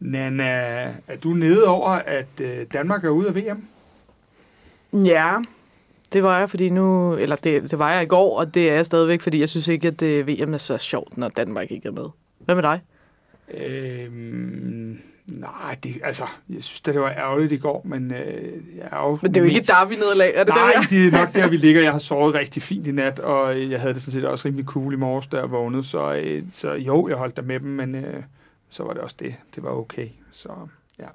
Nana, er du nede over, at øh, Danmark er ude af VM? Ja, det var jeg, fordi nu, eller det, det var jeg i går, og det er jeg stadigvæk, fordi jeg synes ikke, at det, VM er så sjovt, når Danmark ikke er med. Hvad med dig? Øhm, nej, det, altså, jeg synes, det var ærgerligt i går, men øh, jeg er jo Men det er jo ikke mest- et Darby-nederlag, er det Nej, der? det er nok der, vi ligger. Jeg har sovet rigtig fint i nat, og jeg havde det sådan set også rimelig cool i morges, da jeg vågnede. Så, øh, så jo, jeg holdt der med dem, men øh, så var det også det. Det var okay. Så ja.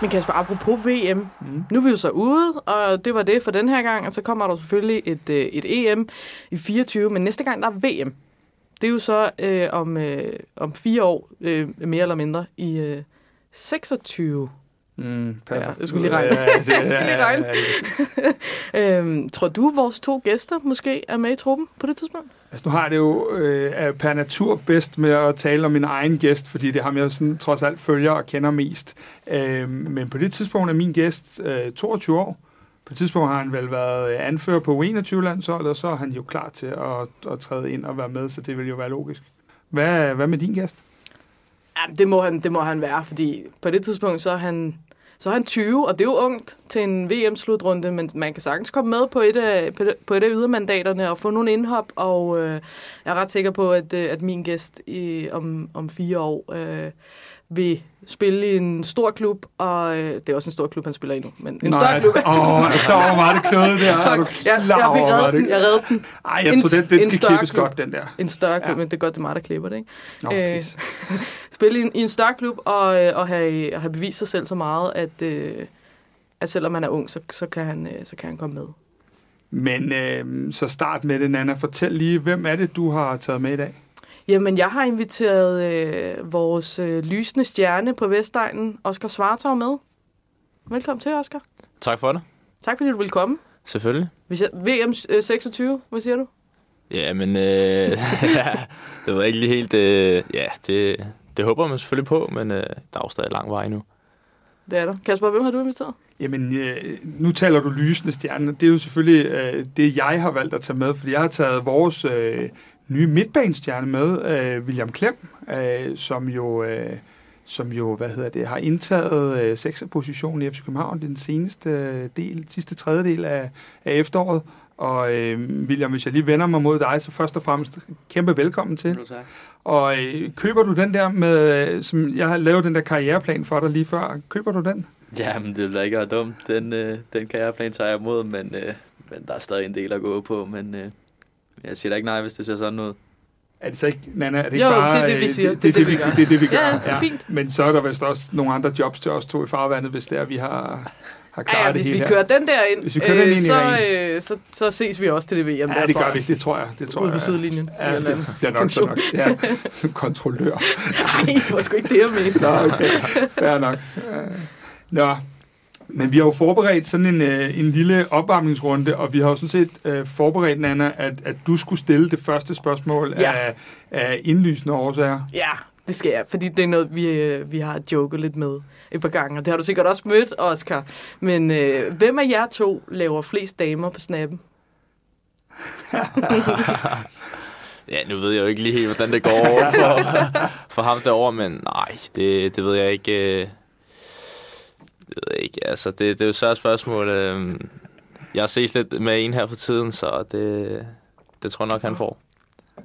Men Kasper, apropos VM, Mm. nu er vi jo så ude, og det var det for den her gang, og så kommer der selvfølgelig et, øh, et EM i 24, men næste gang der er VM. Det er jo så øh, om, øh, om fire år, øh, mere eller mindre, i øh, 26. Mm, Ja, jeg skulle lige regne. Ja, det, Jeg skulle lige regne. Ja, ja, Øhm, tror du, vores to gæster måske er med i truppen på det tidspunkt? Altså, nu har jeg det jo øh, er per natur bedst med at tale om min egen gæst, fordi det ham, jeg sådan, trods alt følger og kender mest. Øh, men på det tidspunkt er min gæst øh, 22 år. På et tidspunkt har han vel været øh, anfører på U21-landsholdet, og så er han jo klar til at, at træde ind og være med, så det vil jo være logisk. Hvad, hvad med din gæst? Ja, det må, han, det må han være, fordi på det tidspunkt, så er han, så er han 20, og det er jo ungt til en VM-slutrunde, men man kan sagtens komme med på et af, på et af ydermandaterne og få nogle indhop, og øh, jeg er ret sikker på, at, øh, at min gæst i, om, om fire år øh, vil spille i en stor klub, og øh, det er også en stor klub, han spiller i nu, men en stor klub. Åh, oh, er du klar over, hvor meget det kløde der? Er du Fuck, jeg, klar jeg fik reddet det- den, jeg reddede den. Ej, jeg En- tror, den, den en skal klippes godt, den der. En større klub, Ja. men det er godt, det er mig, der klipper det, ikke? Nå, Øh. spille i en, i en større klub og, øh, og have, og have bevist sig selv så meget, at, øh, at selvom han er ung, så, så, kan han, øh, så kan han komme med. Men øh, så start med det, Nana. Fortæl lige, hvem er det, du har taget med i dag? Jamen, jeg har inviteret øh, vores øh, lysende stjerne på Vestegnen, Oscar Svartov, med. Velkommen til, Oscar. Tak for det. Tak, fordi du ville komme. Selvfølgelig. Hvis jeg, VM øh, 26, hvad siger du? Ja, men øh, det var ikke lige helt... Øh, ja, det, det håber man selvfølgelig på, men øh, der er jo stadig lang vej nu. Det er der. Kasper, hvem har du inviteret? Jamen, øh, nu taler du lysende stjerner. Det er jo selvfølgelig øh, det, jeg har valgt at tage med, fordi jeg har taget vores øh, nye midtbanestjerne med, øh, William Klem, øh, som jo... Øh, som jo, hvad hedder det, har indtaget øh, sekserpositionen i FC København den seneste øh, del, sidste tredjedel af, af efteråret. Og øh, William, hvis jeg lige vender mig mod dig, så først og fremmest kæmpe velkommen til. tak. Og øh, køber du den der med, øh, som jeg har lavet den der karriereplan for dig lige før, køber du den? Ja, men det bliver ikke være dumt. Den, øh, den kan jeg imod, men, øh, men der er stadig en del at gå på. Men øh, jeg siger da ikke nej, hvis det ser sådan ud. Er det så ikke, Nana, er det ikke Jo, bare... det er det, vi øh, siger. Det, det, det, vi, det er det, vi gør. Ja, det er fint. Men så er der vist også nogle andre jobs til os to i farvandet, hvis det er, vi har, har klaret Ja, ja, det hvis hele vi her. kører den der ind, Hvis vi kører den ind så, øh, så, så ses vi også til det VM. Ja, der, det gør vi. Det tror jeg. Det tror Ude på sidelinjen. Ja, Eller det bliver nok så nok. Ja, kontrollør. Nej, det var sgu ikke det, jeg mente. Nå, okay. Fair nok. Øh, Nå, men vi har jo forberedt sådan en, øh, en lille opvarmningsrunde, og vi har jo sådan set øh, forberedt, Nana, at, at du skulle stille det første spørgsmål Ja. af, af indlysende årsager. Ja, det skal jeg, fordi det er noget, vi, øh, vi har joket lidt med et par gange, og det har du sikkert også mødt, Oscar. Men øh, hvem af jer to laver flest damer på snappen? Ja, nu ved jeg jo ikke lige helt, hvordan det går for, for ham derovre, men nej, det, det ved jeg ikke. Det ved jeg ikke. Altså, det, det er jo et svært spørgsmål. øh. Jeg har set lidt med en her for tiden, så det, det tror jeg nok, han får.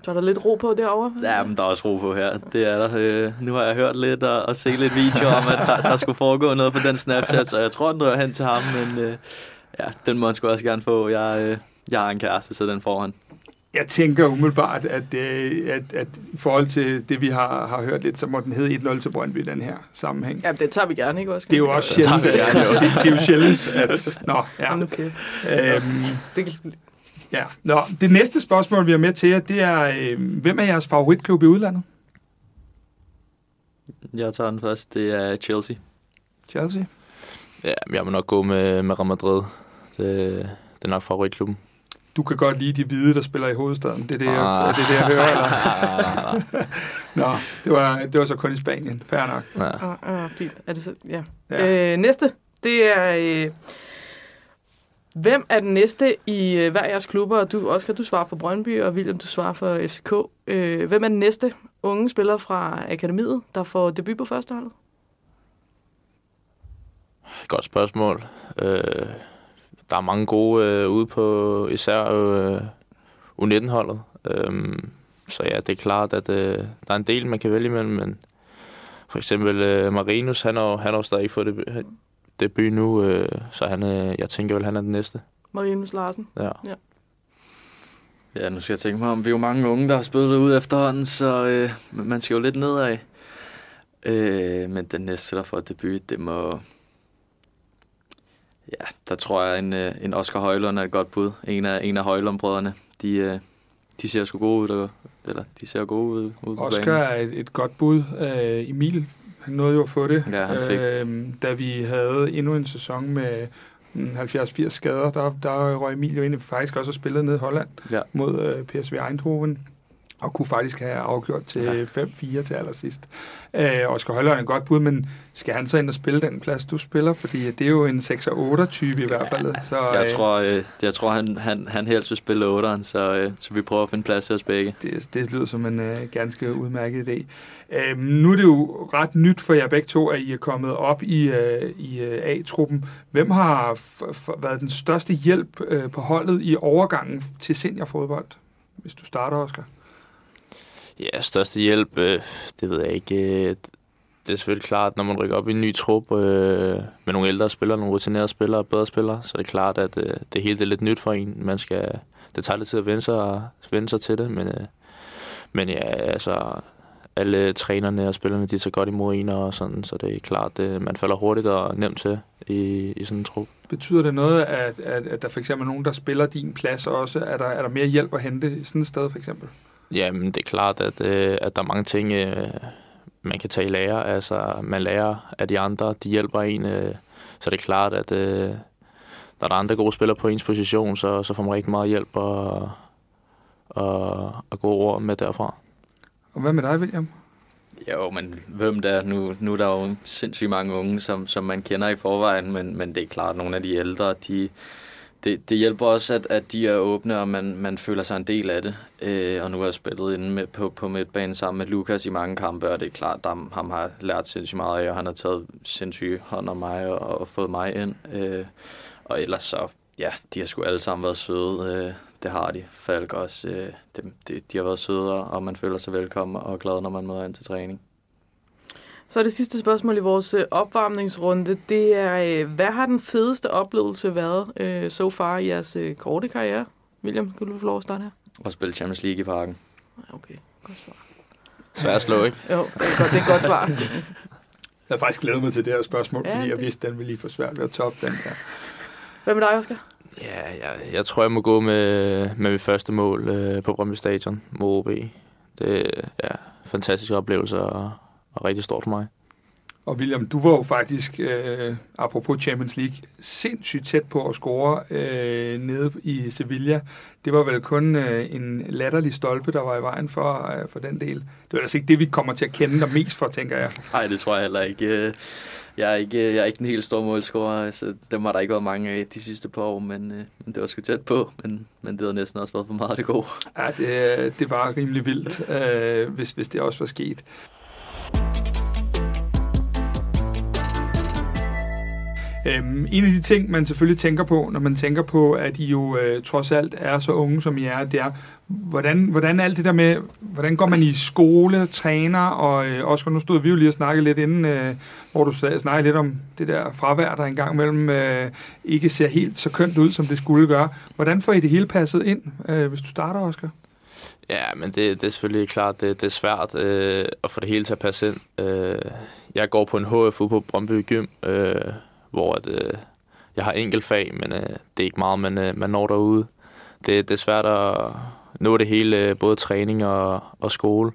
Så er der lidt ro på derovre. Ja, men der er også ro på her. Det er der. Øh, nu har jeg hørt lidt og, og set lidt videoer om, at der, der skulle foregå noget på den Snapchat, så jeg tror, den drører hen til ham, men øh, ja, den må han sgu også gerne få. Jeg, øh, jeg har en kæreste, så den får han. Jeg tænker umiddelbart, at, øh, at, at i forhold til det, vi har, har hørt lidt, så må den hedde 1-0 til Brøndby i den her sammenhæng. Ja, det tager vi gerne, ikke, Oscar? Det er jo også Det sjældent, vi gerne, jo. det, det er jo sjældent, at... Nå, ja. Kæft. Øhm, Det kan, ja. Nå, det næste spørgsmål, vi har med til jer, det er, øh, hvem er jeres favoritklub i udlandet? Jeg tager den først. Det er Chelsea. Chelsea? Ja, men jeg må nok gå med, med Real Madrid. Det, det er nok favoritklubben. Du kan godt lide de hvide, der spiller i hovedstaden. Det er det, jeg, Ah. det, er det, jeg hører. Eller? Nå, det var, det var så kun i Spanien. Fair nok. ja. Ah, ah, fint. Er det så? Ja. Ja. Øh, næste, det er... Øh, hvem er den næste i øh, hver jeres klubber? Du, Oscar, du svarer for Brøndby, og William, du svarer for FCK. Øh, hvem er den næste unge spiller fra Akademiet, der får debut på førsteholdet? Godt spørgsmål. Øh, der er mange gode øh, ude på især øh, U19-holdet. Øhm, så ja, det er klart, at øh, der er en del, man kan vælge imellem, men for eksempel øh, Marinus, han har, han har stadig ikke fået debut, debut nu, øh, så han, øh, jeg tænker vel, han er den næste. Marinus Larsen. Ja. Ja, nu skal jeg tænke mig om. Vi er jo mange unge, der har spillet det ud efterhånden, så øh, man skal jo lidt nedad. Øh, men den næste, der får debut, det må... Ja, der tror jeg, en, øh, en Oscar Højlund er et godt bud. En af, en af Højlund-brødrene. De, øh, de ser sgu gode ud, der, eller de ser gode ud, ude på Oscar banen. er et, et godt bud. Øh, Emil, han nåede jo at få det. Ja, han fik. Øh, da vi havde endnu en sæson med mm, 70-80 skader, der, der røg Emil jo ind faktisk også og spillede ned i Holland Ja. mod øh, PSV Eindhoven og kunne faktisk have afgjort til Ja. 5-4 til allersidst. Øh, Oscar Højlund er et godt bud, men skal han så ind og spille den plads, du spiller? Fordi det er jo en 6-8-type i hvert fald. Så, Jeg øh, tror, øh, jeg tror han, han, han helst vil spille 8'eren, så, øh, så vi prøver at finde plads til os begge. Det, det lyder som en øh, ganske udmærket idé. Øhm, nu er det jo ret nyt for jer begge to, at I er kommet op i, øh, i øh, A-truppen. Hvem har f- f- været den største hjælp øh, på holdet i overgangen til seniorfodbold? Hvis du starter, Oscar. Ja, største hjælp, øh, det ved jeg ikke. Øh, det er selvfølgelig klart, når man rykker op i en ny trup øh, med nogle ældre spillere, nogle rutinerede spillere bedre spillere, så er det klart, at øh, det hele er lidt nyt for en. Man skal, det tager lidt tid at vende sig, vende sig til det, men, øh, men ja, altså, alle trænerne og spillerne, de tager godt imod en, og sådan, så det er klart, at man falder hurtigt og nemt til i, i sådan en trup. Betyder det noget, at, at, at der for eksempel er nogen, der spiller din plads også? Er der, er der mere hjælp at hente i sådan et sted, for eksempel? Jamen, det er klart, at, øh, at der er mange ting, øh, man kan tage i lære. Altså, man lærer af de andre, de hjælper en. Øh, så det er klart, at øh, når der er andre gode spillere på ens position, så, så får man rigtig meget hjælp og, og, og gode ord med derfra. Og hvad med dig, William? Jo, men hvem der nu, nu er der jo sindssygt mange unge, som, som man kender i forvejen, men, men det er klart, at nogle af de ældre, de, det, det hjælper også, at, at de er åbne, og man, man føler sig en del af det. Øh, og nu har jeg spillet inde med, på, på midtbanen sammen med Lukas i mange kampe, og det er klart, at ham, har lært sindssygt meget af, og han har taget sindssygt hånd om mig og, og fået mig ind. Øh, og ellers så, ja, de har sgu alle sammen været søde. Øh, det har de. Falk også. Øh, de, de, de har været søde, og man føler sig velkommen og glad, når man møder ind til træning. Så det sidste spørgsmål i vores øh, opvarmningsrunde. Det er, øh, hvad har den fedeste oplevelse været øh, so far i jeres øh, korte karriere? William, kan du få lov at starte her? Og spille Champions League i parken. Okay, godt svar. Svært at slå, ikke? Jo, det er, godt, det er et godt svar. Jeg har faktisk glædet mig til det her spørgsmål, Ja, fordi jeg det- vidste, at den ville lige få svært ved at toppe den her. Hvad med dig, Oscar? Ja, jeg, jeg tror, jeg må gå med, med mit første mål øh, på Brøndby Stadion mod OB. Det er ja, fantastisk oplevelse og, og rigtig stort for mig. Og William, du var jo faktisk, øh, apropos Champions League, sindssygt tæt på at score øh, nede i Sevilla. Det var vel kun øh, en latterlig stolpe, der var i vejen for, øh, for den del. Det var altså ikke det, vi kommer til at kende dig mest for, tænker jeg. Nej, det tror jeg heller ikke. Øh, Jeg er ikke, jeg er ikke den helt store målscorer, så dem har der ikke været mange af de sidste par år, men, øh, men det var sgu tæt på. Men, men det havde næsten også været for meget af det gode. Ja, det, det var rimelig vildt, øh, hvis, hvis det også var sket. Øhm, en af de ting, man selvfølgelig tænker på, når man tænker på, at I jo øh, trods alt er så unge, som I er, det er, hvordan, hvordan alt det der med, hvordan går man i skole, træner, og øh, Oscar, nu stod vi jo lige og snakkede lidt inden, øh, hvor du sag- snakkede lidt om det der fravær, der engang mellem øh, ikke ser helt så kønt ud, som det skulle gøre. Hvordan får I det hele passet ind, øh, hvis du starter, Oscar? Ja, men det, det er selvfølgelig klart, det, det er svært øh, at få det hele til at passe ind. Øh, jeg går på en HFU på Brøndby Gym, øh, hvor at, øh, jeg har enkelt fag, men øh, det er ikke meget, man, øh, man når derude. Det, det er svært at nå det hele, øh, både træning og, og skole.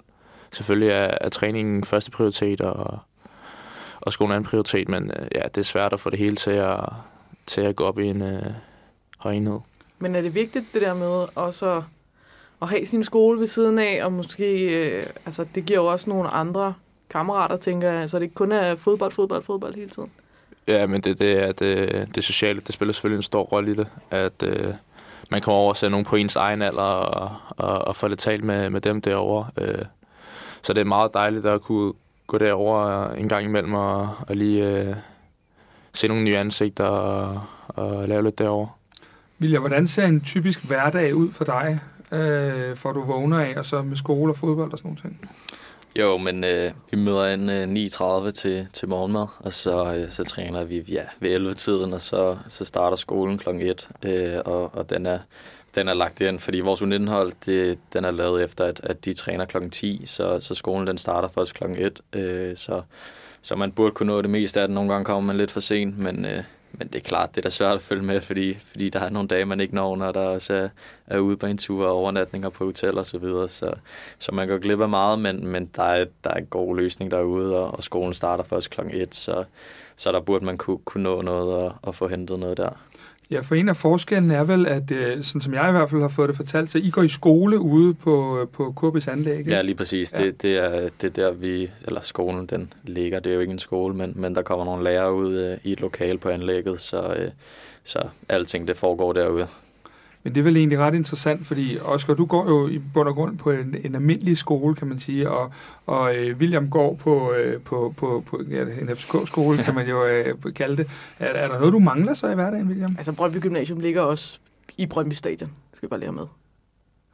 Selvfølgelig er, er træningen første prioritet, og, og skolen anden prioritet, men øh, ja, det er svært at få det hele til at, til at gå op i en øh, høj enhed. Men er det vigtigt, det der med også at, at have sin skole ved siden af, og måske, øh, altså det giver jo også nogle andre kammerater, tænker jeg, så det ikke kun er fodbold, fodbold, fodbold hele tiden. Ja, men det, det er det, det sociale, det spiller selvfølgelig en stor rolle i det, at øh, man kommer over og ser nogen på ens egen alder og, og, og få lidt talt med, med dem derovre. Øh, så det er meget dejligt at kunne gå derover en gang imellem og, og lige øh, se nogle nye ansigter og, og lave lidt derovre. William, hvordan ser en typisk hverdag ud for dig, øh, for du vågner af, og så med skole og fodbold og sådan noget? Jo, men øh, vi møder ind øh, 9.30 til, til morgenmad, og så, øh, så træner vi ja, ved 11-tiden, og så, så starter skolen kl. 1, øh, og, og den er, den er lagt ind, fordi vores U19-hold, det, den er lavet efter, at, at de træner kl. 10, så, så skolen den starter først kl. 1, øh, så, så man burde kunne nå det meste af den. Nogle gange kommer man lidt for sent, men, øh, men det er klart, det er da svært at følge med, fordi, fordi der er nogle dage, man ikke når, når der også er, er ude på en tur og overnatninger på hotel og så videre. Så, så man går glip af meget, men, men der, er, der er en god løsning derude, og, og skolen starter først kl. 1, så, så der burde man kunne, kunne nå noget og, og få hentet noget der. Ja, for en af forskellen er vel, at øh, sådan som jeg i hvert fald har fået det fortalt, så I går i skole ude på, øh, på KB's anlæg, ikke? Ja, lige præcis. Ja. Det, det, er, det er der, vi, eller skolen den ligger. Det er jo ikke en skole, men, men der kommer nogle lærere ud øh, i et lokal på anlægget, så, øh, så alting det foregår derude. Men det er vel egentlig ret interessant, fordi Oscar, du går jo i bund og grund på en, en almindelig skole, kan man sige, og, og øh, William går på, øh, på, på, på ja, en FCK-skole, kan man jo øh, kalde det. Er, er der noget, du mangler så i hverdagen, William? Altså, Brøndby Gymnasium ligger også i Brøndby Stadion, skal jeg bare lære med.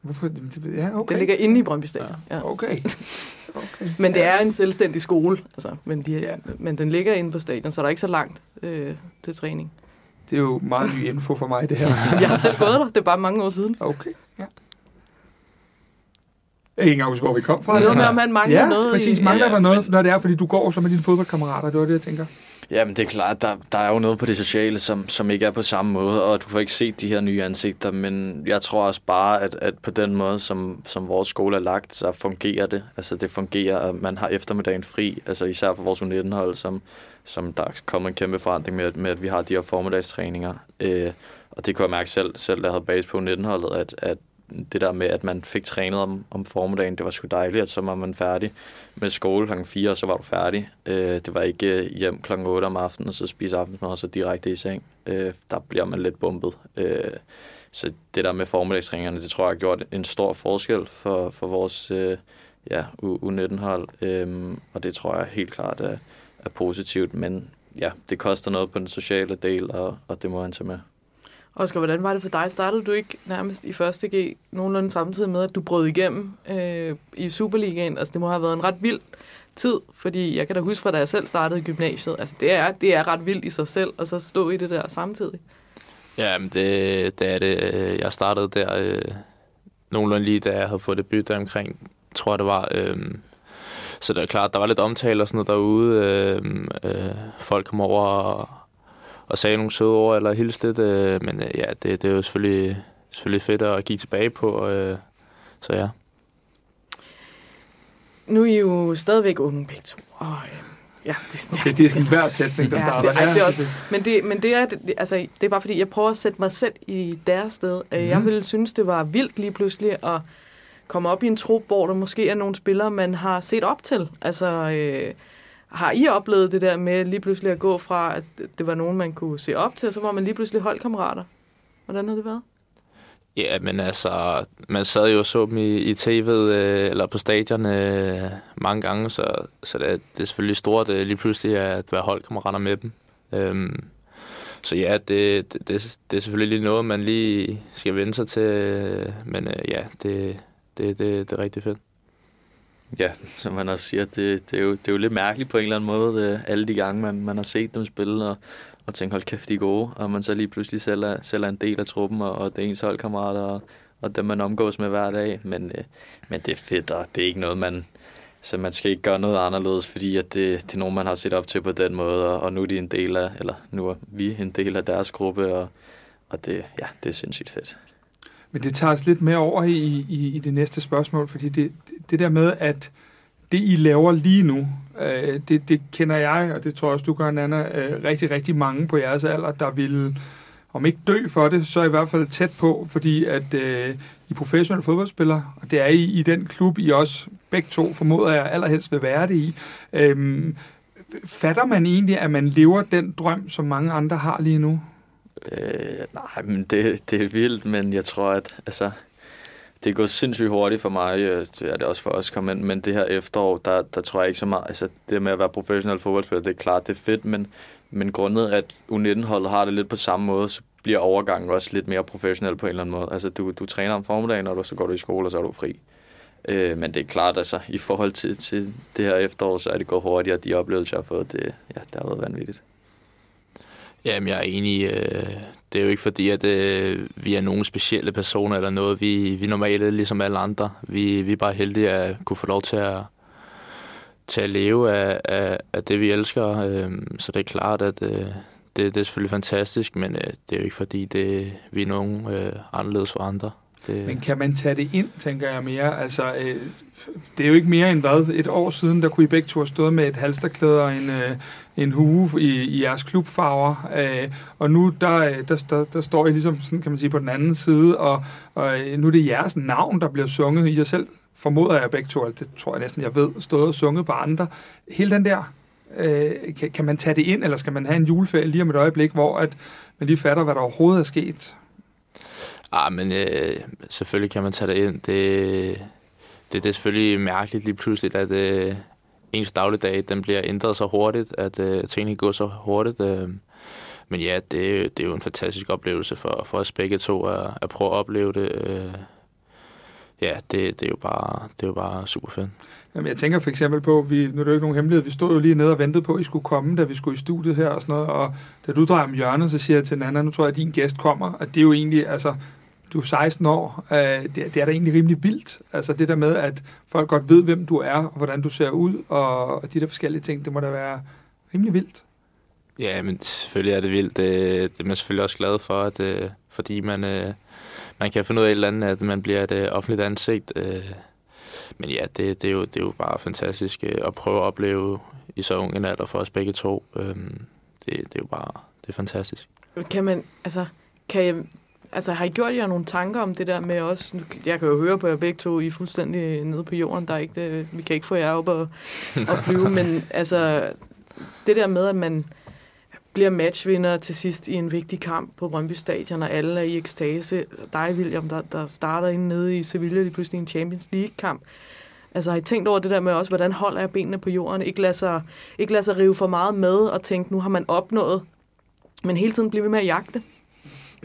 Hvorfor? Ja, okay. Den ligger inde i Brøndby Stadion. Ja. ja. Okay. okay. men det er en selvstændig skole, altså, men, de, ja. men den ligger inde på stadion, så der er ikke så langt øh, til træning. Det er jo meget ny info for mig, det her. jeg har selv gået der. Det er bare mange år siden. Okay, ja. Jeg ikke engang hvor vi kom fra. Noget med, om han mangler ja, noget. præcis. Mangler ja, der noget, når det er, fordi du går så med dine fodboldkammerater? Det var det, jeg tænker. Jamen, det er klart, der, der er jo noget på det sociale, som, som ikke er på samme måde, og du får ikke set de her nye ansigter, men jeg tror også bare, at, at på den måde, som, som vores skole er lagt, så fungerer det. Altså, det fungerer, at man har eftermiddagen fri, altså især for vores U19-hold, som, som der kommer en kæmpe forandring med, med at vi har de her formiddagstræninger. Øh, og det kunne jeg mærke selv, selv da jeg havde base på 19-holdet, at, at det der med, at man fik trænet om, om formiddagen, det var sgu dejligt, at så var man færdig med skole kl. 4, og så var du færdig. Øh, det var ikke øh, hjem kl. 8 om aftenen, og så spise aftensmad, og så direkte i seng. Øh, der bliver man lidt bumpet. Øh, så det der med formiddagstræningerne, det tror jeg har gjort en stor forskel for, for vores øh, ja, U19-hold, øh, og det tror jeg helt klart er, er positivt, men ja, det koster noget på den sociale del, og, og det må han tage med. Oscar, hvordan var det for dig? Startede du ikke nærmest i første G nogenlunde samtidig med, at du brød igennem øh, i Superligaen? Altså, det må have været en ret vild tid, fordi jeg kan da huske fra, da jeg selv startede i gymnasiet. Altså, det er, det er ret vildt i sig selv, og så stå i det der samtidig. Ja, men det, det er det. Jeg startede der øh, nogenlunde lige, da jeg havde fået debut der omkring, tror jeg det var. Øh, så det er klart, der var lidt omtale og sådan noget derude. Øh, øh, folk kom over og, og sagde nogle søde ord eller hilste lidt. Øh, men øh, ja, det, det er jo selvfølgelig, selvfølgelig fedt at give tilbage på. Øh, så ja. Nu er I jo stadigvæk unge begge to. Og, øh, ja, det, okay, det er sådan hver sætning, der ja, starter. Det, ej, det er også, men det, men det er, det, altså, det er bare fordi, jeg prøver at sætte mig selv i deres sted. Mm. Jeg mhm. ville synes, det var vildt lige pludselig at komme op i en trup, hvor der måske er nogle spillere, man har set op til. Altså, øh, har I oplevet det der med lige pludselig at gå fra, at det var nogen, man kunne se op til, og så var man lige pludselig holdkammerater? Hvordan har det været? Ja, men altså, man sad jo og så dem i, i tv'et øh, eller på stadion øh, mange gange, så, så det, er, det er selvfølgelig stort øh, lige pludselig at være holdkammerater med dem. Øhm, så ja, det, det, det, det er selvfølgelig lige noget, man lige skal vende sig til, øh, men øh, ja, det, det, det, det er rigtig fedt. Ja, som man også siger, det, det, er jo, det er jo lidt mærkeligt på en eller anden måde, det, alle de gange, man, man har set dem spille, og, og tænkt, hold kæft, de er gode, og man så lige pludselig selv er, selv er en del af truppen, og, og det er ens holdkammerater, og, og dem, man omgås med hver dag. Men, øh, men det er fedt, og det er ikke noget, man... Så man skal ikke gøre noget anderledes, fordi at det, det er nogen, man har set op til på den måde, og, og nu er de en del af, eller nu er vi en del af deres gruppe, og, og det, ja, det er sindssygt fedt. Men det tager os lidt mere over i, i, i det næste spørgsmål, fordi det, det der med, at det, I laver lige nu, øh, det, det kender jeg, og det tror jeg også, du gør, Nana, øh, rigtig, rigtig mange på jeres alder, der vil om ikke dø for det, så i hvert fald tæt på, fordi at øh, I professionelle fodboldspillere, og det er I i den klub, I også begge to formoder jeg allerhelst vil være det i, øh, fatter man egentlig, at man lever den drøm, som mange andre har lige nu? Øh, nej, men det, det er vildt, men jeg tror, at altså, det går sindssygt hurtigt for mig. øh, Det er det også for os komme ind, men det her efterår, der, der tror jeg ikke så meget. Altså, det med at være professionel fodboldspiller, det er klart, det er fedt, men, men grundet, at U19-holdet har det lidt på samme måde, så bliver overgangen også lidt mere professionel på en eller anden måde. Altså, du, du træner om formiddagen, og så går du i skole, og så er du fri. Øh, men det er klart, altså, i forhold til, til det her efterår, så er det gået hurtigt, og de oplevelser, jeg har fået, det, ja, det har været vanvittigt. Jamen, jeg er enig. Øh, det er jo ikke fordi, at øh, vi er nogle specielle personer eller noget. Vi, vi er normale, ligesom alle andre. Vi, vi er bare heldige at kunne få lov til at, til at leve af, af, af det, vi elsker. Øh, så det er klart, at øh, det, det er selvfølgelig fantastisk, men øh, det er jo ikke fordi, det, vi er nogen øh, anderledes for andre. Det, Men kan man tage det ind, tænker jeg mere? Altså, øh, det er jo ikke mere end hvad? Et år siden, der kunne I begge to have stået med et halsterklæde og en, øh, en hue i, i jeres klubfarver. Øh, og nu, der, der, der, der står I ligesom, sådan kan man sige, på den anden side, og, og øh, nu er det jeres navn, der bliver sunget i jer selv. Formoder jeg begge to, altså, det tror jeg næsten, jeg ved, stået og sunget på andre. Hele den der, øh, kan, kan man tage det ind, eller skal man have en juleferie lige om et øjeblik, hvor at man lige fatter, hvad der overhovedet er sket? Ah, men øh, selvfølgelig kan man tage det ind. Det, det, det er selvfølgelig mærkeligt lige pludselig, at øh, ens dagligdag den bliver ændret så hurtigt, at øh, tingene går så hurtigt. Øh. Men ja, det, det er jo en fantastisk oplevelse for, for os begge to at, at prøve at opleve det. Øh. Ja, det, det, er jo bare, det er jo bare super fedt. Jamen, jeg tænker for eksempel på, vi, nu er det jo ikke nogen hemmelighed, vi stod jo lige nede og ventede på, at I skulle komme, da vi skulle i studiet her og sådan noget, og da du drejer om hjørnet, så siger jeg til Nana, nu tror jeg, at din gæst kommer, og det er jo egentlig, altså, du er 16 år, øh, det, det er da egentlig rimelig vildt, altså det der med, at folk godt ved, hvem du er, og hvordan du ser ud, og, og de der forskellige ting, det må da være rimelig vildt. Ja, men selvfølgelig er det vildt. Det, det er man selvfølgelig også glad for, at, øh, fordi man, øh, man kan finde ud af et eller andet, at man bliver et øh, offentligt ansigt. Øh. Men ja, det, det, er jo, det er jo bare fantastisk øh, at prøve at opleve i så ung en alder for os begge to. Øh, det, det er jo bare det er fantastisk. Kan man, altså, kan jeg, altså, har I gjort jer nogle tanker om det der med os? Nu, jeg kan jo høre på jer begge to, I er fuldstændig nede på jorden. Der er ikke det, vi kan ikke få jer op og, og flyve, men altså, det der med, at man bliver matchvinder til sidst i en vigtig kamp på Brøndby Stadion, og alle er i ekstase. Dig, William, der, der starter inde nede i Sevilla lige pludselig en Champions League-kamp. Altså har I tænkt over det der med også, hvordan holder jeg benene på jorden? Ikke lade sig, ikke lade sig rive for meget med og tænke, nu har man opnået, men hele tiden blive ved med at jagte.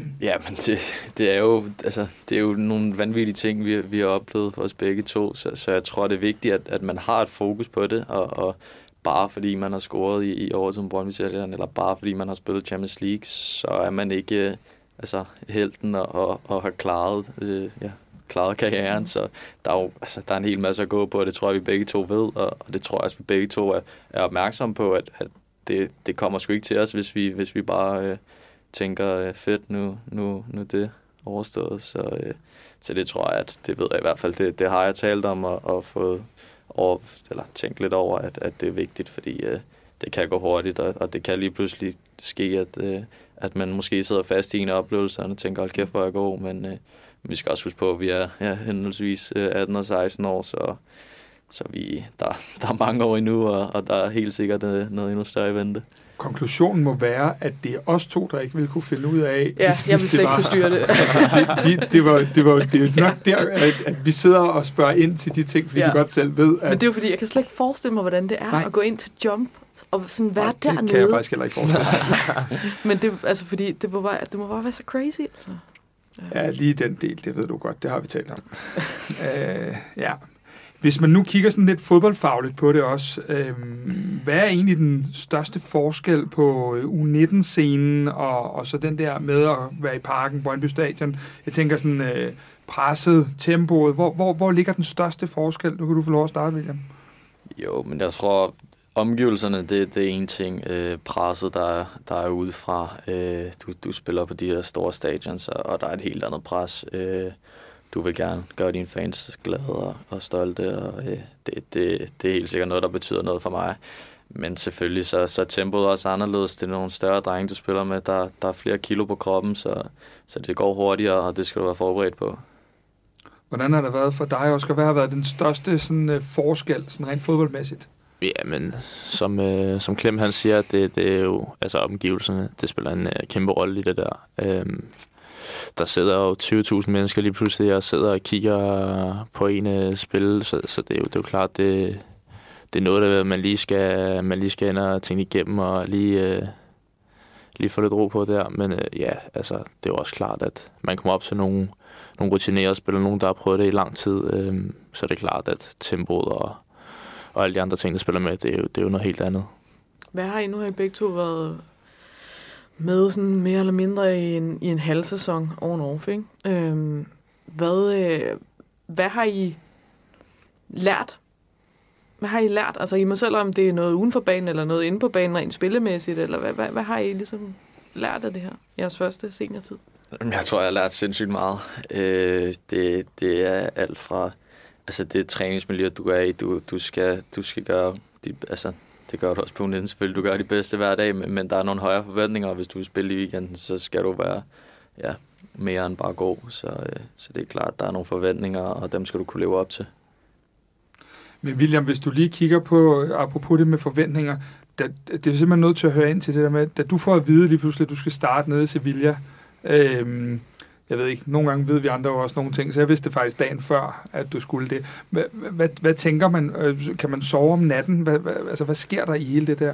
Ja, men det, det, er jo, altså, det er jo nogle vanvittige ting, vi, vi har oplevet for os begge to, så, så jeg tror, det er vigtigt, at, at man har et fokus på det, og, og bare fordi man har scoret i, i år som brøndby eller bare fordi man har spillet Champions League, så er man ikke øh, altså, helten og, og, og har klaret, øh, ja, klaret karrieren, så der er jo altså, der er en hel masse at gå på, og det tror jeg, vi begge to ved, og, og det tror jeg også, vi begge to er, er opmærksomme på, at, at det, det kommer sgu ikke til os, hvis vi, hvis vi bare øh, tænker, øh, fedt, nu, nu, nu det overstået, så, øh, så det tror jeg, at det ved jeg i hvert fald, det, det har jeg talt om og, og fået over, eller tænkt lidt over, at, at det er vigtigt, fordi øh, det kan gå hurtigt, og, og det kan lige pludselig ske, at, øh, at man måske sidder fast i en oplevelse, og tænker, hold kæft, hvor jeg går, men øh, vi skal også huske på, at vi er ja, henholdsvis øh, 18 og 16 år, så, så vi, der, der er mange år endnu, og, og der er helt sikkert øh, noget endnu større i vente. Konklusionen må være, at det er os to, der ikke vil kunne finde ud af... Ja, hvis- jeg vil slet ikke kunne styre det. Altså, det, vi, det, var, det, var, det er nok der, at, at vi sidder og spørger ind til de ting, fordi Ja. vi godt selv ved, at... Men det er jo fordi, jeg kan slet ikke forestille mig, hvordan det er Nej. at gå ind til jump og sådan være Nej, det dernede. kan jeg faktisk heller ikke forestille mig. Men det, altså, fordi det må, bare, det må bare være så crazy. Altså. Ja, lige den del, det ved du godt, det har vi talt om. øh, ja. Hvis man nu kigger sådan lidt fodboldfagligt på det også, øh, hvad er egentlig den største forskel på øh, U19-scenen og, og så den der med at være i parken, Brøndby Stadion? Jeg tænker sådan øh, presset, tempoet. Hvor, hvor, hvor ligger den største forskel? Nu kan du få lov at starte, William. Jo, men jeg tror, omgivelserne, det, det er en ting. Øh, presset, der, er- der er udefra. Øh, du, du spiller på de her store stadions, og, og der er et helt andet pres. Øh, du vil gerne gøre dine fans glade og, og stolte, og øh, det, det, det er helt sikkert noget, der betyder noget for mig. men selvfølgelig så, så er tempoet også anderledes. Det er nogle større drenge, du spiller med. Der, der er flere kilo på kroppen, så, så det går hurtigere, og det skal du være forberedt på. Hvordan har det været for dig, Oscar? Hvad har været den største sådan, uh, forskel, sådan rent fodboldmæssigt? Ja, men som, øh, som Clem han siger, det, det er jo altså omgivelserne, det spiller en øh, kæmpe rolle i det der. Øhm, der sidder jo 20.000 mennesker lige pludselig og sidder og kigger på en øh, spil, så, så det, er jo, det er jo klart, det, det er noget, der man lige skal, man lige skal ind og tænke igennem og lige, øh, lige få lidt ro på der. Men øh, ja, altså, det er jo også klart, at man kommer op til nogle, nogle rutinerede spillere, nogen, der har prøvet det i lang tid, øh, så det er klart, at tempoet og, og alle de andre ting, der spiller med, det er jo, det er jo noget helt andet. Hvad har I nu har I begge to været med sådan mere eller mindre i en, i en halv sæson on off, ikke? Øhm, hvad, øh, hvad har I lært? Hvad har I lært? Altså I må selv om det er noget uden for banen, eller noget inde på banen, rent spillemæssigt, eller hvad, hvad, hvad har I ligesom lært af det her? Jeres første seniortid? Jeg tror, jeg har lært sindssygt meget. Øh, det, det er alt fra altså det træningsmiljø, du er i. Du, du, skal, du skal gøre de, altså, det gør du også på 19 selvfølgelig. Du gør det bedste hver dag, men, men der er nogle højere forventninger, og hvis du vil spille i weekenden, så skal du være ja, mere end bare god. Så, øh, så det er klart, der er nogle forventninger, og dem skal du kunne leve op til. Men William, hvis du lige kigger på, apropos det med forventninger, da, det er simpelthen nødt til at høre ind til det der med, da du får at vide lige pludselig, at du skal starte nede i Sevilla, øh, jeg ved ikke, nogle gange ved vi andre også nogle ting, så jeg vidste faktisk dagen før, at du skulle det. Hvad, hvad, hvad tænker man? Øh, kan man sove om natten? Hvad, hvad, altså, hvad sker der i hele det der?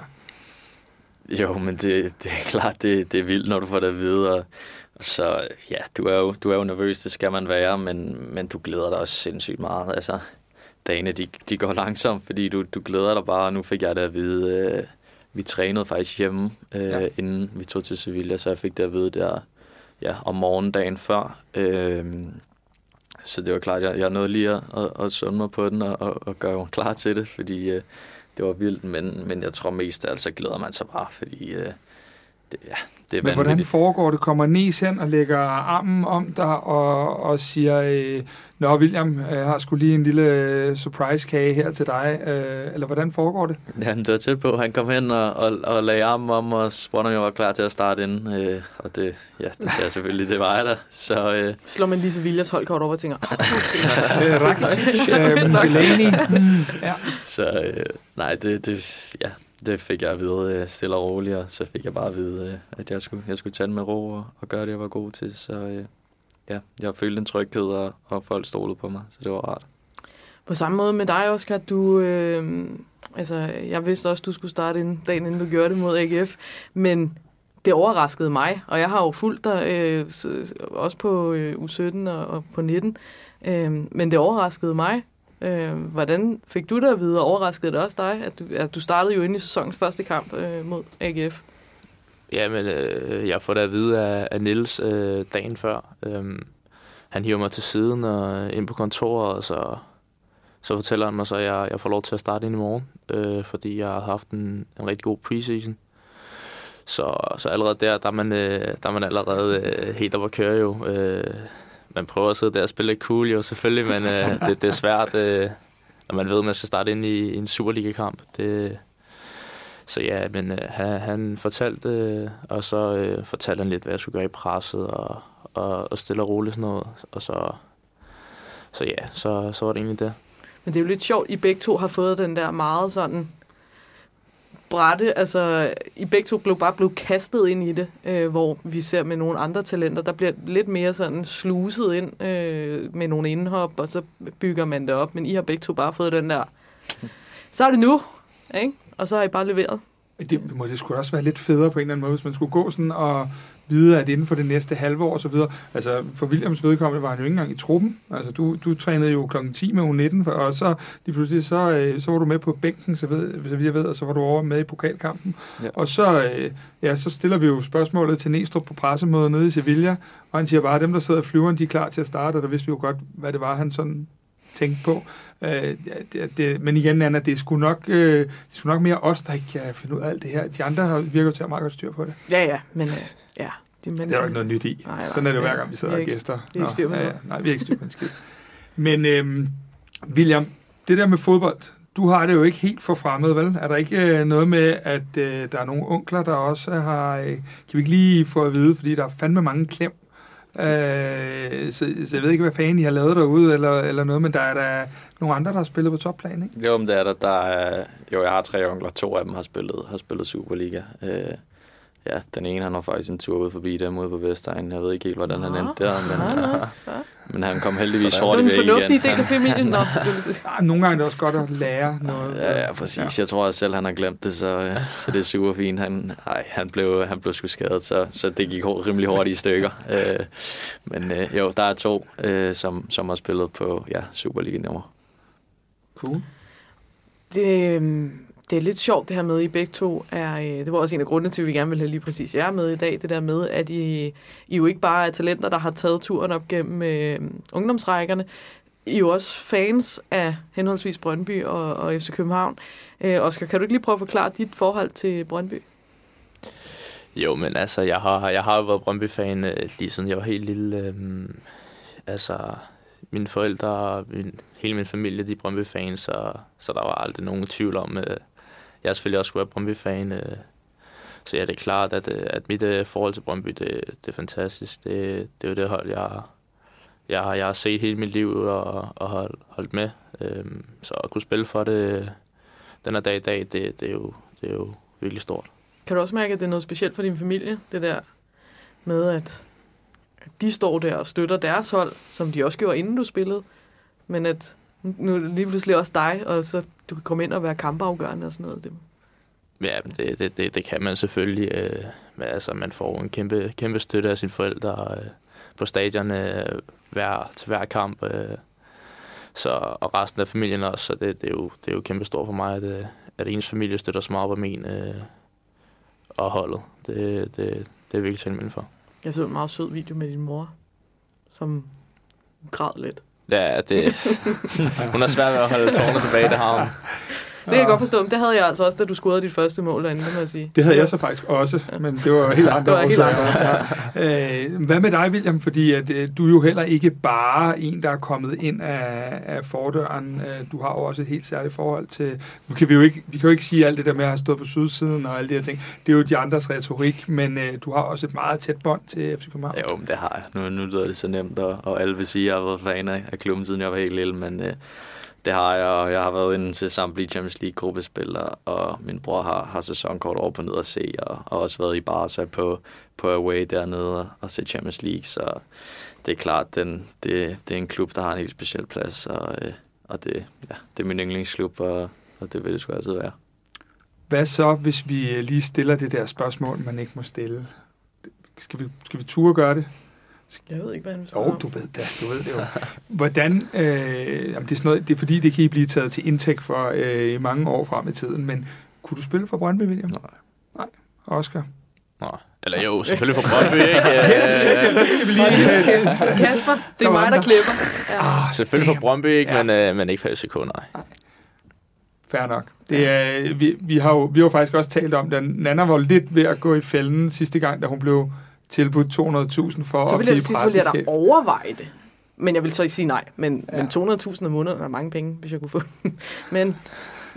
Jo, men det, det er klart, det, det er vildt, når du får det at vide, og, så ja, du er, jo, du er jo nervøs, det skal man være, men, men du glæder dig også sindssygt meget. Altså, dagene, de, de går langsomt, fordi du, du glæder dig bare, og nu fik jeg det at vide, øh, vi trænede faktisk hjemme, øh, ja. inden vi tog til Sevilla, så jeg fik det at vide der ja, om morgendagen før. Øh, så det var klart, jeg, jeg nåede lige at, at, at sunde mig på den og, og, og gøre mig klar til det, fordi øh, det var vildt, men, men jeg tror mest altså glæder man sig bare, fordi øh, det, ja, det er Men hvordan foregår det? Kommer Nies hen og lægger armen om dig og, og siger, øh, Nå William, jeg har skulle lige en lille øh, surprise-kage her til dig, øh, eller hvordan foregår det? Ja, det var tæt på. Han kom hen og, og, og lagde armen om og spurgte, om jeg var klar til at starte ind. Øh, og det, ja, det siger selvfølgelig, det var jeg da. Så, øh, Slår man lige Sevillas holdkort over og tænker, øh, Rakitic, øh, Delaney. Mm, ja. Så øh, nej, det, det, ja, det fik jeg at vide øh, stille og roligt, og så fik jeg bare at vide, øh, at jeg skulle, jeg skulle tage den med ro og, og gøre det, jeg var god til. Så øh, ja, jeg følte en tryghed, og, og folk stolede på mig, så det var rart. På samme måde med dig, Oscar, du... Øh, altså, jeg vidste også, du skulle starte inden, dagen, inden du gjorde det mod AGF, men det overraskede mig, og jeg har jo fulgt dig øh, også på øh, U17 og, og på 19, øh, men det overraskede mig, Øh, hvordan fik du det at vide, og overraskede det også dig, at du, at du startede jo ind i sæsonens første kamp øh, mod AGF? Ja, men øh, jeg får det at vide af, af Nils øh, dagen før. Øh, han hiver mig til siden og øh, ind på kontoret, og så, så fortæller han mig så, at jeg, jeg får lov til at starte ind i morgen, øh, fordi jeg har haft en, en rigtig god preseason. Så, så allerede der, der er man, øh, der er man allerede øh, helt op at køre jo. Øh, man prøver at sidde der og spille lidt cool jo selvfølgelig, men øh, det, det er svært, øh, når man ved, at man skal starte ind i, i en Superliga-kamp. Det, så ja, men øh, han, han fortalte, øh, og så øh, fortalte han lidt, hvad jeg skulle gøre i presset, og, og, og stille og roligt sådan noget. Og så, så ja, så, så var det egentlig det. Men det er jo lidt sjovt, I begge to har fået den der meget sådan brætte, altså I begge to blev bare blevet kastet ind i det, øh, hvor vi ser med nogle andre talenter, der bliver lidt mere sådan sluset ind øh, med nogle indhop, og så bygger man det op, men I har begge to bare fået den der, så er det nu, ikke? og så har I bare leveret. Det må det skulle også være lidt federe på en eller anden måde, hvis man skulle gå sådan og vide, at inden for det næste halve år og så videre, altså for Williams vedkommende var han jo ikke engang i truppen. Altså du, du trænede jo klokken 10 med U19, og så lige pludselig, så, øh, så var du med på bænken, så, ved, så jeg ved, og så var du over med i pokalkampen. Ja. Og så, øh, ja, så stiller vi jo spørgsmålet til Næstrup på pressemødet nede i Sevilla, og han siger bare, at dem, der sidder i flyveren, de er klar til at starte, og der vidste vi jo godt, hvad det var, han sådan tænkte på. Øh, det, det, men igen, Anna, det er sgu nok, øh, det er sgu nok mere os, der ikke kan finde ud af alt det her. De andre virker til at have meget godt styr på det. Ja, ja, men øh, ja. De det er jo ikke noget nyt i. Nej, nej, Sådan er det jo hver gang, vi sidder og gæster. Vi er ikke styr på ja, ja, Nej, vi er ikke styr på. Men øhm, William, det der med fodbold, du har det jo ikke helt for fremmed, vel? Er der ikke øh, noget med, at øh, der er nogle onkler, der også har... Øh, kan vi ikke lige få at vide, fordi der er fandme mange klem. Øh, så, så jeg ved ikke, hvad fanden I har lavet derude, eller, eller noget, men der er der nogle andre, der har spillet på topplan, ikke? Jo, men det er der. der er, jo, jeg har tre onkler. To af dem har spillet, har spillet Superliga. Øh, ja, den ene han var faktisk en tur ud forbi dem ude på Vestegnen. Jeg ved ikke helt, hvordan han Nå. endte der, men, Nå, nå. men han kom heldigvis Sådan. hurtigt Det er væk en fornuftig igen. del af familien. Nå, det. Ah, nogle gange er det også godt at lære noget. Ja, ja, præcis. Jeg tror også selv, han har glemt det, så, øh, så det er super fint. Han, ej, han, blev, han blev sgu skadet, så, så det gik rimelig hurtigt i stykker. Øh, men øh, jo, der er to, øh, som, som har spillet på ja, Superliga-nummer. Cool. Det, øhm, det er lidt sjovt, det her med, at I begge to er... øh, Det var også en af grundene til, at vi gerne vil have lige præcis jer med i dag. Det der med, at I, I jo ikke bare er talenter, der har taget turen op gennem øh, ungdomsrækkerne. I er jo også fans af henholdsvis Brøndby og, og FC København. Øh, Oscar, kan du ikke lige prøve at forklare dit forhold til Brøndby? Jo, men altså, jeg har, jeg har været Brøndby-fan øh, lige siden jeg var helt lille. Øh, altså, mine forældre og min, hele min familie, de er Brøndby-fans, så, så der var aldrig nogen tvivl om, øh, jeg selvfølgelig også skulle være Brøndby-fan. Øh, så ja, det er klart, at, øh, at mit øh, forhold til Brøndby, det, det er fantastisk. Det, det er jo det hold, jeg, jeg, har- jeg har set hele mit liv og, og holdt, holdt med. Øh, så at kunne spille for det den her dag i dag, det, det, er jo, det er jo virkelig stort. Kan du også mærke, at det er noget specielt for din familie, det der med, at at de står der og støtter deres hold, som de også gjorde, inden du spillede, men at nu er det lige pludselig også dig, og så du kan komme ind og være kampafgørende og sådan noget. Det, Ja, men det, det, det, det kan man selvfølgelig. Øh, men altså, man får en kæmpe, kæmpe støtte af sine forældre øh, på stadion øh, hver, til hver kamp. Øh, så, og resten af familien også, så det, det, er, jo, det er jo kæmpe stort for mig, at, øh, at ens familie støtter så meget på min øh, og holdet. Det, det, det er virkelig til for. jeg så en meget sød video med din mor, som græd lidt. Ja, det, hun er svært ved at holde tårne tilbage, det har hun. Det kan jeg godt forstå, men det havde jeg altså også, da du scorede dit første mål derinde, må jeg sige. Det havde jeg så faktisk også, men det var helt andre Det var årsager. Øh, hvad med dig, William? Fordi at, øh, du er jo heller ikke bare en, der er kommet ind af, af fordøren. Øh, Du har jo også et helt særligt forhold til... Nu kan vi, jo ikke, vi kan jo ikke sige alt det der med at have stået på sydsiden og alle de her ting. Det er jo de andres retorik, men øh, du har også et meget tæt bånd til FC København. Jo, men det har jeg. Nu, nu lyder det så nemt, og, og alle vil sige, at jeg har været fan af, af klubben, siden jeg var helt lille, men øh, det har jeg, og jeg har været inde til samtlige Champions League-gruppespillere, og min bror har, har sæsonkort over på ned at se, og, og også været i Barca på, på away dernede og, og se Champions League, så det er klart, den, det, det er en klub, der har en helt speciel plads, og, øh, og det, ja, det er min yndlingsklub, og, og det vil det sgu altid være. Hvad så, hvis vi lige stiller det der spørgsmål, man ikke må stille? Skal vi, skal vi ture gøre det? Jeg ved ikke, hvad han Jo, du ved det, du ved det jo. Hvordan, øh, jamen det, er sådan noget, det er fordi, det kan I blive taget til indtægt for øh, mange år frem i tiden, men kunne du spille for Brøndby, William? Nej. Nej. Oscar? Nå. Eller jo, selvfølgelig for Brøndby, ikke? Øh, Skal vi lige... Øh, Kasper, det er mig, der klipper. Ja. ah, selvfølgelig for Brøndby, ikke? Ja. Men, øh, men ikke for FCK, nej. fair nok. Det er, vi, vi, har jo, vi har jo faktisk også talt om det. Nana var lidt ved at gå i fælden sidste gang, da hun blev tilbudt 200.000 for Så at vil jeg blive sige, så vil jeg da overveje det. Men jeg vil så ikke sige nej. Men, Ja. men 200.000 om måneden er mange penge, hvis jeg kunne få dem. Men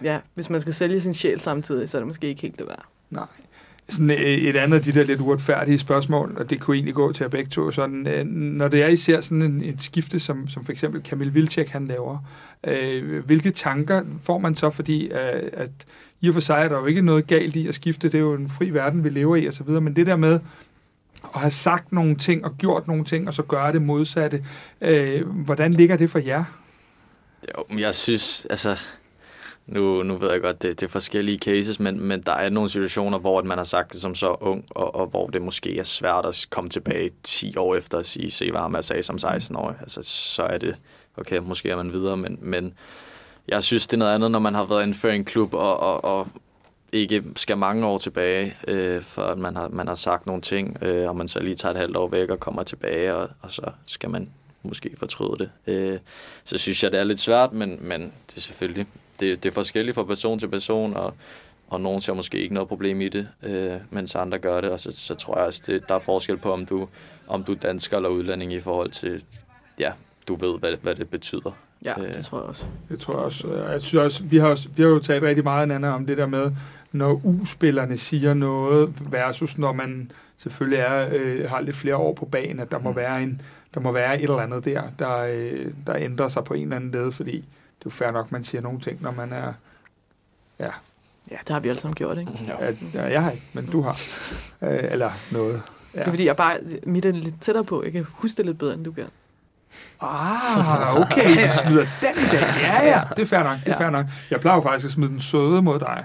ja, hvis man skal sælge sin sjæl samtidig, så er det måske ikke helt det værd. Nej. Sådan øh, et andet af de der lidt uretfærdige spørgsmål, og det kunne egentlig gå til jer begge to. Sådan, øh, når det er, I ser sådan en, et skifte, som, som for eksempel Kamil Vilcek han laver, øh, hvilke tanker får man så, fordi øh, at i og for sig er der jo ikke noget galt i at skifte, det er jo en fri verden, vi lever i og så videre, men det der med at have sagt nogle ting og gjort nogle ting, og så gøre det modsatte, øh, hvordan ligger det for jer? Jo, men jeg synes, altså... Nu, nu ved jeg godt, det, det er forskellige cases, men, men der er nogle situationer, hvor at man har sagt det som så ung, og, og hvor det måske er svært at komme tilbage 10 år efter og sige, se hvad man sagde som 16-årig. Altså, så er det, okay, måske er man videre, men, men jeg synes, det er noget andet, når man har været inden for en klub, og, og, og ikke skal mange år tilbage, øh, for at man har, man har sagt nogle ting, øh, og man så lige tager et halvt år væk og kommer tilbage, og, og så skal man måske fortryde det. Øh, så synes jeg, det er lidt svært, men, men det er selvfølgelig det, det er forskelligt fra person til person, og, og nogen ser måske ikke noget problem i det, øh, mens andre gør det, og så, så tror jeg også, det, der er forskel på, om du, om du er dansker eller udlænding i forhold til, ja, du ved, hvad, hvad det betyder. Ja, Øh. det tror jeg også. Det tror jeg også. Og Jeg synes også, vi har, også, vi har jo talt rigtig meget Anna, om det der med, når U-spillerne siger noget, versus når man selvfølgelig er, øh, har lidt flere år på banen, at der må være en der må være et eller andet der, der, øh, der ændrer sig på en eller anden led, fordi det er jo fair nok, man siger nogle ting, når man er... Ja, Ja, det har vi alle sammen gjort, ikke? at, ja jeg har ikke, men du har. Øh, eller noget. Ja. Det er fordi, jeg bare... Mit er lidt tættere på. Jeg kan huske det lidt bedre, end du kan. Ah, okay, du smider den der. Ja, ja, det er fair nok, det er Ja. fair nok. Jeg plejer jo faktisk at smide den søde mod dig,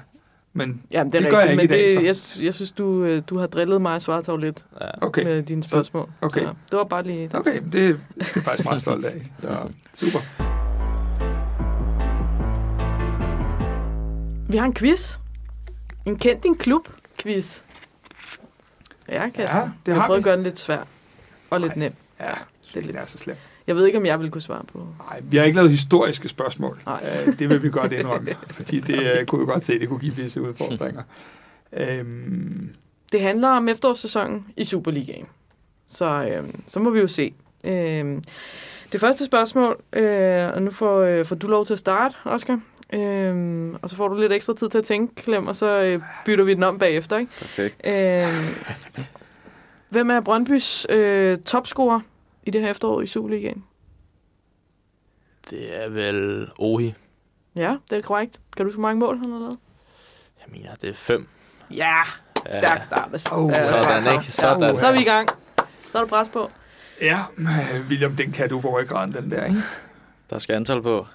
men Jamen, det er Det gør jeg rigtigt, ikke i men dag, det, jeg, synes- jeg synes, du, øh, du har drillet mig og Svartov lidt Ja. okay. med dine spørgsmål. okay. Så det var bare lige... Okay, det, det er jeg faktisk meget stolt af. Ja, super. Vi har en quiz. En kendt din klub-quiz. Ja, Kasper. Ja, det jeg har prøver vi. at gøre den lidt svær og lidt nem. Ja, Det er det lidt- det er så slemt. Jeg ved ikke, om jeg vil kunne svare på. Nej, vi har ikke lavet historiske spørgsmål. Nej. Øh, det vil vi godt indrømme, fordi det øh, kunne vi godt se, det kunne give visse udfordringer. Øhm, Det handler om efterårssæsonen i Superligaen. Så, øh, så må vi jo se. Øh, det første spørgsmål, øh, og nu får, øh, får du lov til at starte, Oscar. Øh, og så får du lidt ekstra tid til at tænke, Clem, og så øh, bytter vi den om bagefter. Ikke? Perfekt. Øh, hvem er Brøndbys øh, topscorer i det her efterår i Superligaen? Det er vel Ohi. Ja, det er korrekt. Kan du huske, hvor mange mål han har lavet? Jeg mener, det er fem. Ja, stærk start. Oh, Ja, sådan, så- ikke? Sådan. Så er vi i gang. Så er der pres på. ja, øh, William, den kan du på ryggraden, den der, ikke? Der skal antal på.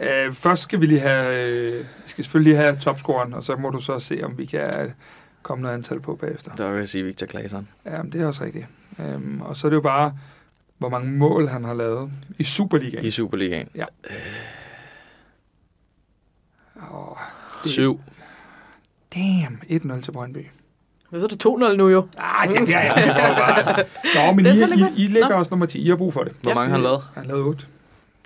Øh, først skal vi lige have, øh, skal selvfølgelig lige have topscoren, og så må du så se, om vi kan øh, komme noget antal på bagefter. Der vil jeg sige Victor Claesson. Ja, men det er også rigtigt. Øhm, og så er det jo bare, hvor mange mål han har lavet i Superligaen. I Superligaen. Åh, Syv. damn, 1-0 til Brøndby. Så er det 2-0 nu jo. Ah, det, det er jeg bare. Nå, men Det I, I, I ligger også nummer 10. I har brug for det. Hvor Ja, mange har han lavet? Han lavede 8.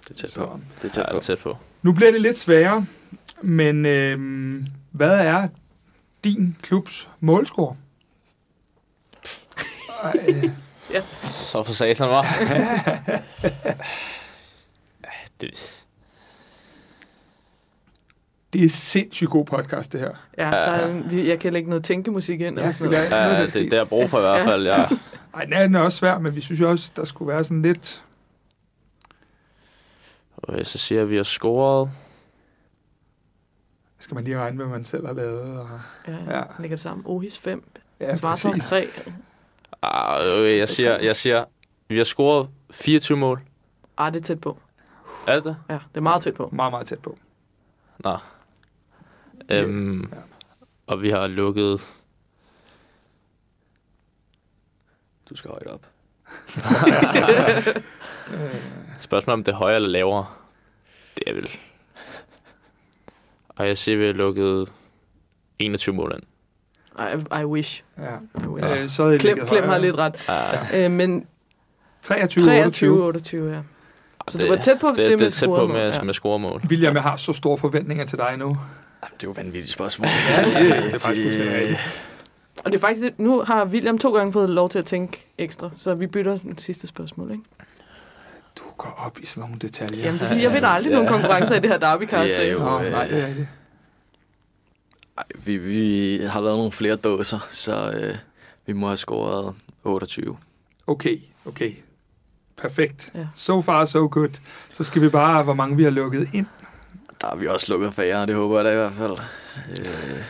Det er tæt Så. på. Det er Ja, tæt det på. tæt på. Nu bliver det lidt sværere, men øhm, hvad er din klubs målscore? Ej, Så for satan, var. det, det er sindssygt god podcast, det her. Ja, der er, vi- jeg kan lægge noget tænkemusik ind. Ja, eller sådan noget. vi have- ja, det, det er brug for i hvert fald. Ja. Ej, den er, den er også svær, men vi synes jo også, der skulle være sådan lidt... Og så siger jeg, at vi har scoret. Skal man lige regne, hvad man selv har lavet? Og, Ja, Ja. ja. lægger det sammen. Ohis 5. ja, præcis. 3. Ah, okay, jeg siger, jeg siger, vi har scoret 24 mål. Ah, det er tæt på. Er det det? Ja, det er meget tæt på. Meget, meget tæt på. Nå. Øhm, Ja. Og vi har lukket... Du skal højt op. Øh, Spørgsmålet om det er højere eller lavere. Det er vel... Og jeg siger, vi har lukket 21 mål ind. I, I wish. ja. I wish. Øh, så det Klem, har lidt ret. Uh, Øh, men 23, 23, 28. 28, ja. Så du var tæt på det, det, det, med tæt på med, mål, med scoremål. William, jeg har så store forventninger til dig nu. Jamen, det er jo vanvittigt spørgsmål. Ja, det, det er faktisk fuldstændig rigtigt. Og det er faktisk, nu har William to gange fået lov til at tænke ekstra, så vi bytter det sidste spørgsmål, ikke? Du går op i sådan nogle detaljer. Jamen, det er jeg vinder aldrig Ja. nogen konkurrencer i det her derby Det er jo- Nå, øh, nej, det er rigtigt. Ej, vi, vi har lavet nogle flere dåser, så øh, vi må have scoret 28. Okay, okay. Perfekt. Ja. So far, so good. Så skal vi bare, hvor mange vi har lukket ind. Der har vi også lukket færre, det håber jeg da i hvert fald. Øh,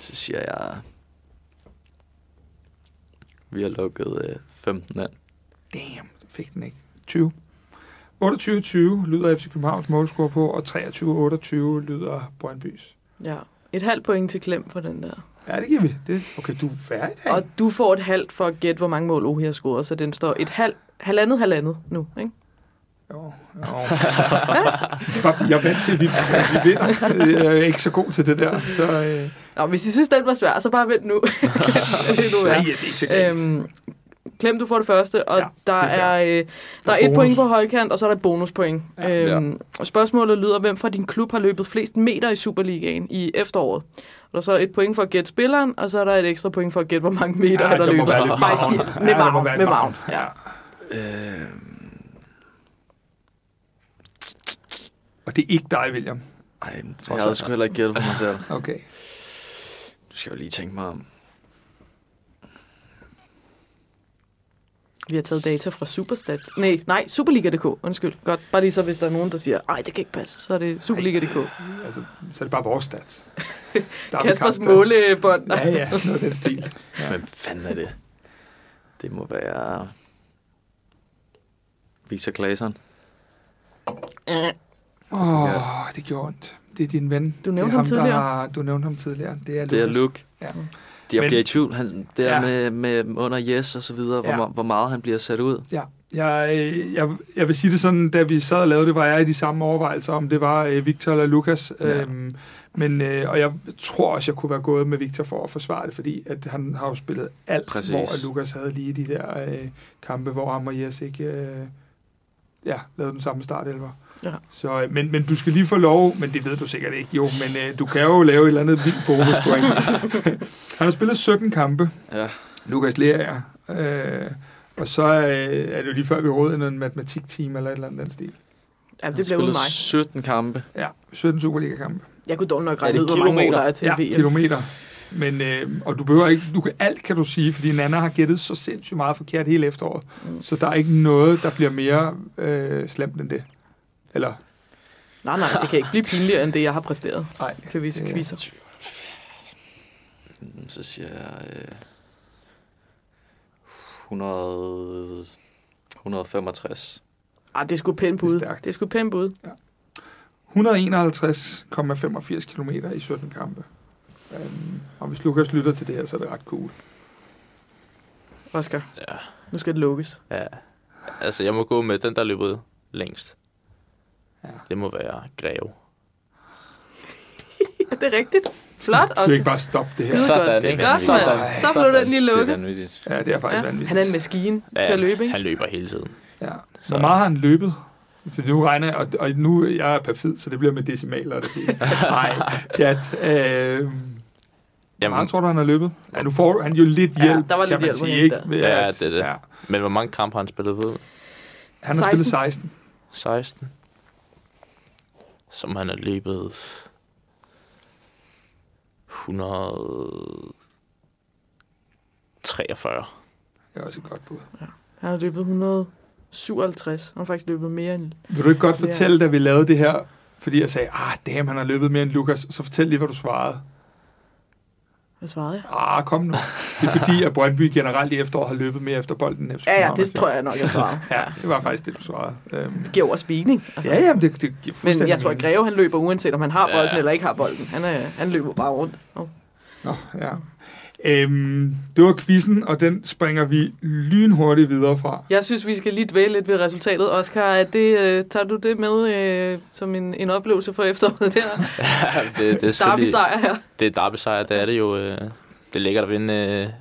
så siger jeg... Vi har lukket øh, 15 ind. Damn, så fik den ikke. 20. 28-20 lyder FC Københavns målscore på, og 23-28 lyder Brøndbys. Ja. Et halvt point til Klem på den der. Ja, det giver vi. Det, okay, du er færdig. i dag. Og du får et halvt for at gætte, hvor mange mål Ohi har scoret, så den står et halvt, halvandet, halvandet nu, ikke? Jo, jo. Bare jeg er vant til, at vi, vi vinder. Jeg er ikke så god til det der. Så, øh, Nå, hvis I synes, den var svær, så bare vent nu. det er nu værd. Øhm, Klem, du får det første, og Ja, ja, der, det er er, øh, der er bonus. et point på højkant, og så er der et bonuspoint. Ja. Ja, øhm, og spørgsmålet lyder, hvem fra din klub har løbet flest meter i Superligaen i efteråret? Og der er så et point for at gætte spilleren, og så er der et ekstra point for at gætte, hvor mange meter han har der må løbet. være lidt Bare maven. sig, med Ja, der maven, med maven. Ja. Ja. Øh, Og det er ikke dig, William. Ej, jeg havde sgu heller ikke gættet på mig selv. Okay. Du skal jo lige tænke mig om. Vi har taget data fra Superstat. Nej, nej, Superliga.dk. Undskyld. Godt. Bare lige så, hvis der er nogen, der siger, ej, det kan ikke passe, så er det Superliga.dk. Altså, så er det bare vores stats. Der er Kaspers målebånd. Ja, ja, noget den stil. Ja. Hvem fanden er det? Det må være... Victor Claesson. Åh, oh, ja. det gjorde ondt. Det er din ven. Du nævnte ham der tidligere. Har, du nævnte ham tidligere. Det er, Det er. Luke. Ja. Jeg Men- bliver i tvivl. Han, det er Ja. med, med under Yes og så videre, hvor, Ja. ja. hvor meget han bliver sat ud. Ja, jeg, øh, jeg, jeg vil sige det sådan, da vi sad og lavede det, var jeg i de samme overvejelser, om det var øh, Victor eller Lukas. Ja. Øhm, men, øh, og jeg tror også, jeg kunne være gået med Victor for at forsvare det, fordi at han har jo spillet alt, Præcis. hvor Lukas havde lige de der øh, kampe, hvor ham og Jes ikke øh, ja, lavede den samme startelver. Ja. Så, øh, men, men du skal lige få lov, men det ved du sikkert ikke, jo, men øh, du kan jo lave et eller andet vildt bonuspoint. han har spillet 17 kampe, Ja. Lukas Lerager. Øh, og så øh, er det jo lige før, vi rådede en matematikteam eller et eller andet den stil. Ja, det bliver uden mig. 17 kampe. Ja, 17 Superliga-kampe. Jeg kunne dog nok regne ud, hvor mange kilometer? der er til Ja, VM. kilometer. Men, øh, og du behøver ikke, du kan, alt kan du sige, fordi Nana har gættet så sindssygt meget forkert hele efteråret. Mm. Så der er ikke noget, der bliver mere øh, slemt end det. Eller, Nej, nej, det kan ikke blive pinligere, end det, jeg har præsteret nej. til visse Det- quizzer. Så siger jeg... Øh, 100, 165. Ah, det er sgu pænt Det er bud. Det er sgu pænt bud. 151,85 km i 17 kampe. Um, og hvis Lukas lytter til det her, så er det ret cool. Oscar, Ja. nu skal det lukkes. ja. Altså, jeg må gå med den, der løbet længst. Ja. Det må være Greve. Ja, det er rigtigt. Flot, Skal vi ikke bare stoppe det her? Sådan, godt. ikke? Godt, Sådan. Så blev den lige Det er lukket. vanvittigt. Ja, det er faktisk Ja. vanvittigt. Han er en maskine til at løbe, ikke? Han løber hele tiden. Ja. Så- Hvor meget har han løbet? For nu regner jeg, og, og nu jeg er perfid, så det bliver med decimaler. Det. Nej, pjat. Øh, hvor Jamen, meget tror du, han har løbet? Ja, nu får han jo lidt Ja, hjælp, der var kan lidt man hjælp at sige, ikke? Ja, det er det. Ja. men hvor mange kampe har han spillet ved? Han har spillet 16. 16. 16. Som han har løbet 143. Det er også et godt bud. Han har løbet 157. Han har faktisk løbet mere end... Vil du ikke godt Ja. fortælle, da vi lavede det her, fordi jeg sagde, ah, damn, han har løbet mere end Lukas, så fortæl lige, hvad du svarede. Hvad svarede jeg? Ah, kom nu. Det er fordi, at Brøndby generelt i efteråret har løbet mere efter bolden end FC Ja, ja, det tror jeg nok, jeg svarede. Ja, det var faktisk det, du svarede. Øhm, Det giver også mening. Altså. ja, jamen, det, det giver Men fuldstændig jeg tror, at. Greve han løber uanset om han har bolden Ja. eller ikke har bolden. Han, er, han løber bare rundt. Oh. Nå, ja. Øhm, det var quizzen, og den springer vi lynhurtigt videre fra. Jeg synes, vi skal lige dvæle lidt ved resultatet. Oscar, er det, øh, tager du det med øh, som en, en oplevelse for efteråret der? det, det er Derby sejr her. Det er derby sejr, det er det jo. Øh, det er lækkert at vinde,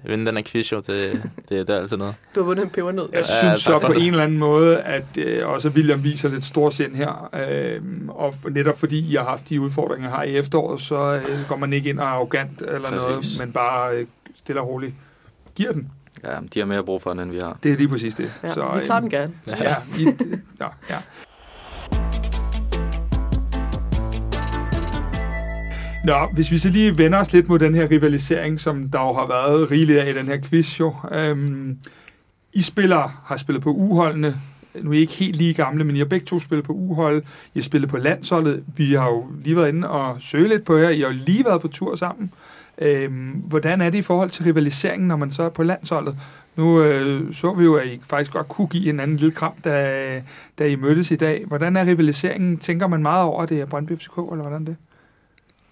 øh, vinde den her quiz, jo. Det, det, det er altid noget. Du har vundet en pebernød. Jeg Ja. synes så på det. en eller anden måde, at øh, også William viser lidt storsind her. Øh, og netop fordi jeg har haft de udfordringer her i efteråret, så øh, går man ikke ind og er arrogant eller Præcis. noget, men bare øh, stille og roligt giver den. Ja, de har mere brug for den, end vi har. Det er lige præcis det. Ja, så, vi tager øh, den gerne. Ja, i, ja, ja. Nå, hvis vi så lige vender os lidt mod den her rivalisering, som der jo har været rigeligt af i den her quiz, jo. Øhm, I spiller, har spillet på uholdene. Nu er I ikke helt lige gamle, men I har begge to spillet på uhold. I har spillet på landsholdet. Vi har jo lige været inde og søge lidt på jer. I har jo lige været på tur sammen. Øhm, hvordan er det i forhold til rivaliseringen, når man så er på landsholdet? Nu øh, så vi jo, at I faktisk godt kunne give hinanden en lille kram, da, da I mødtes i dag. Hvordan er rivaliseringen? Tænker man meget over, det er Brøndby FCK, eller hvordan er det?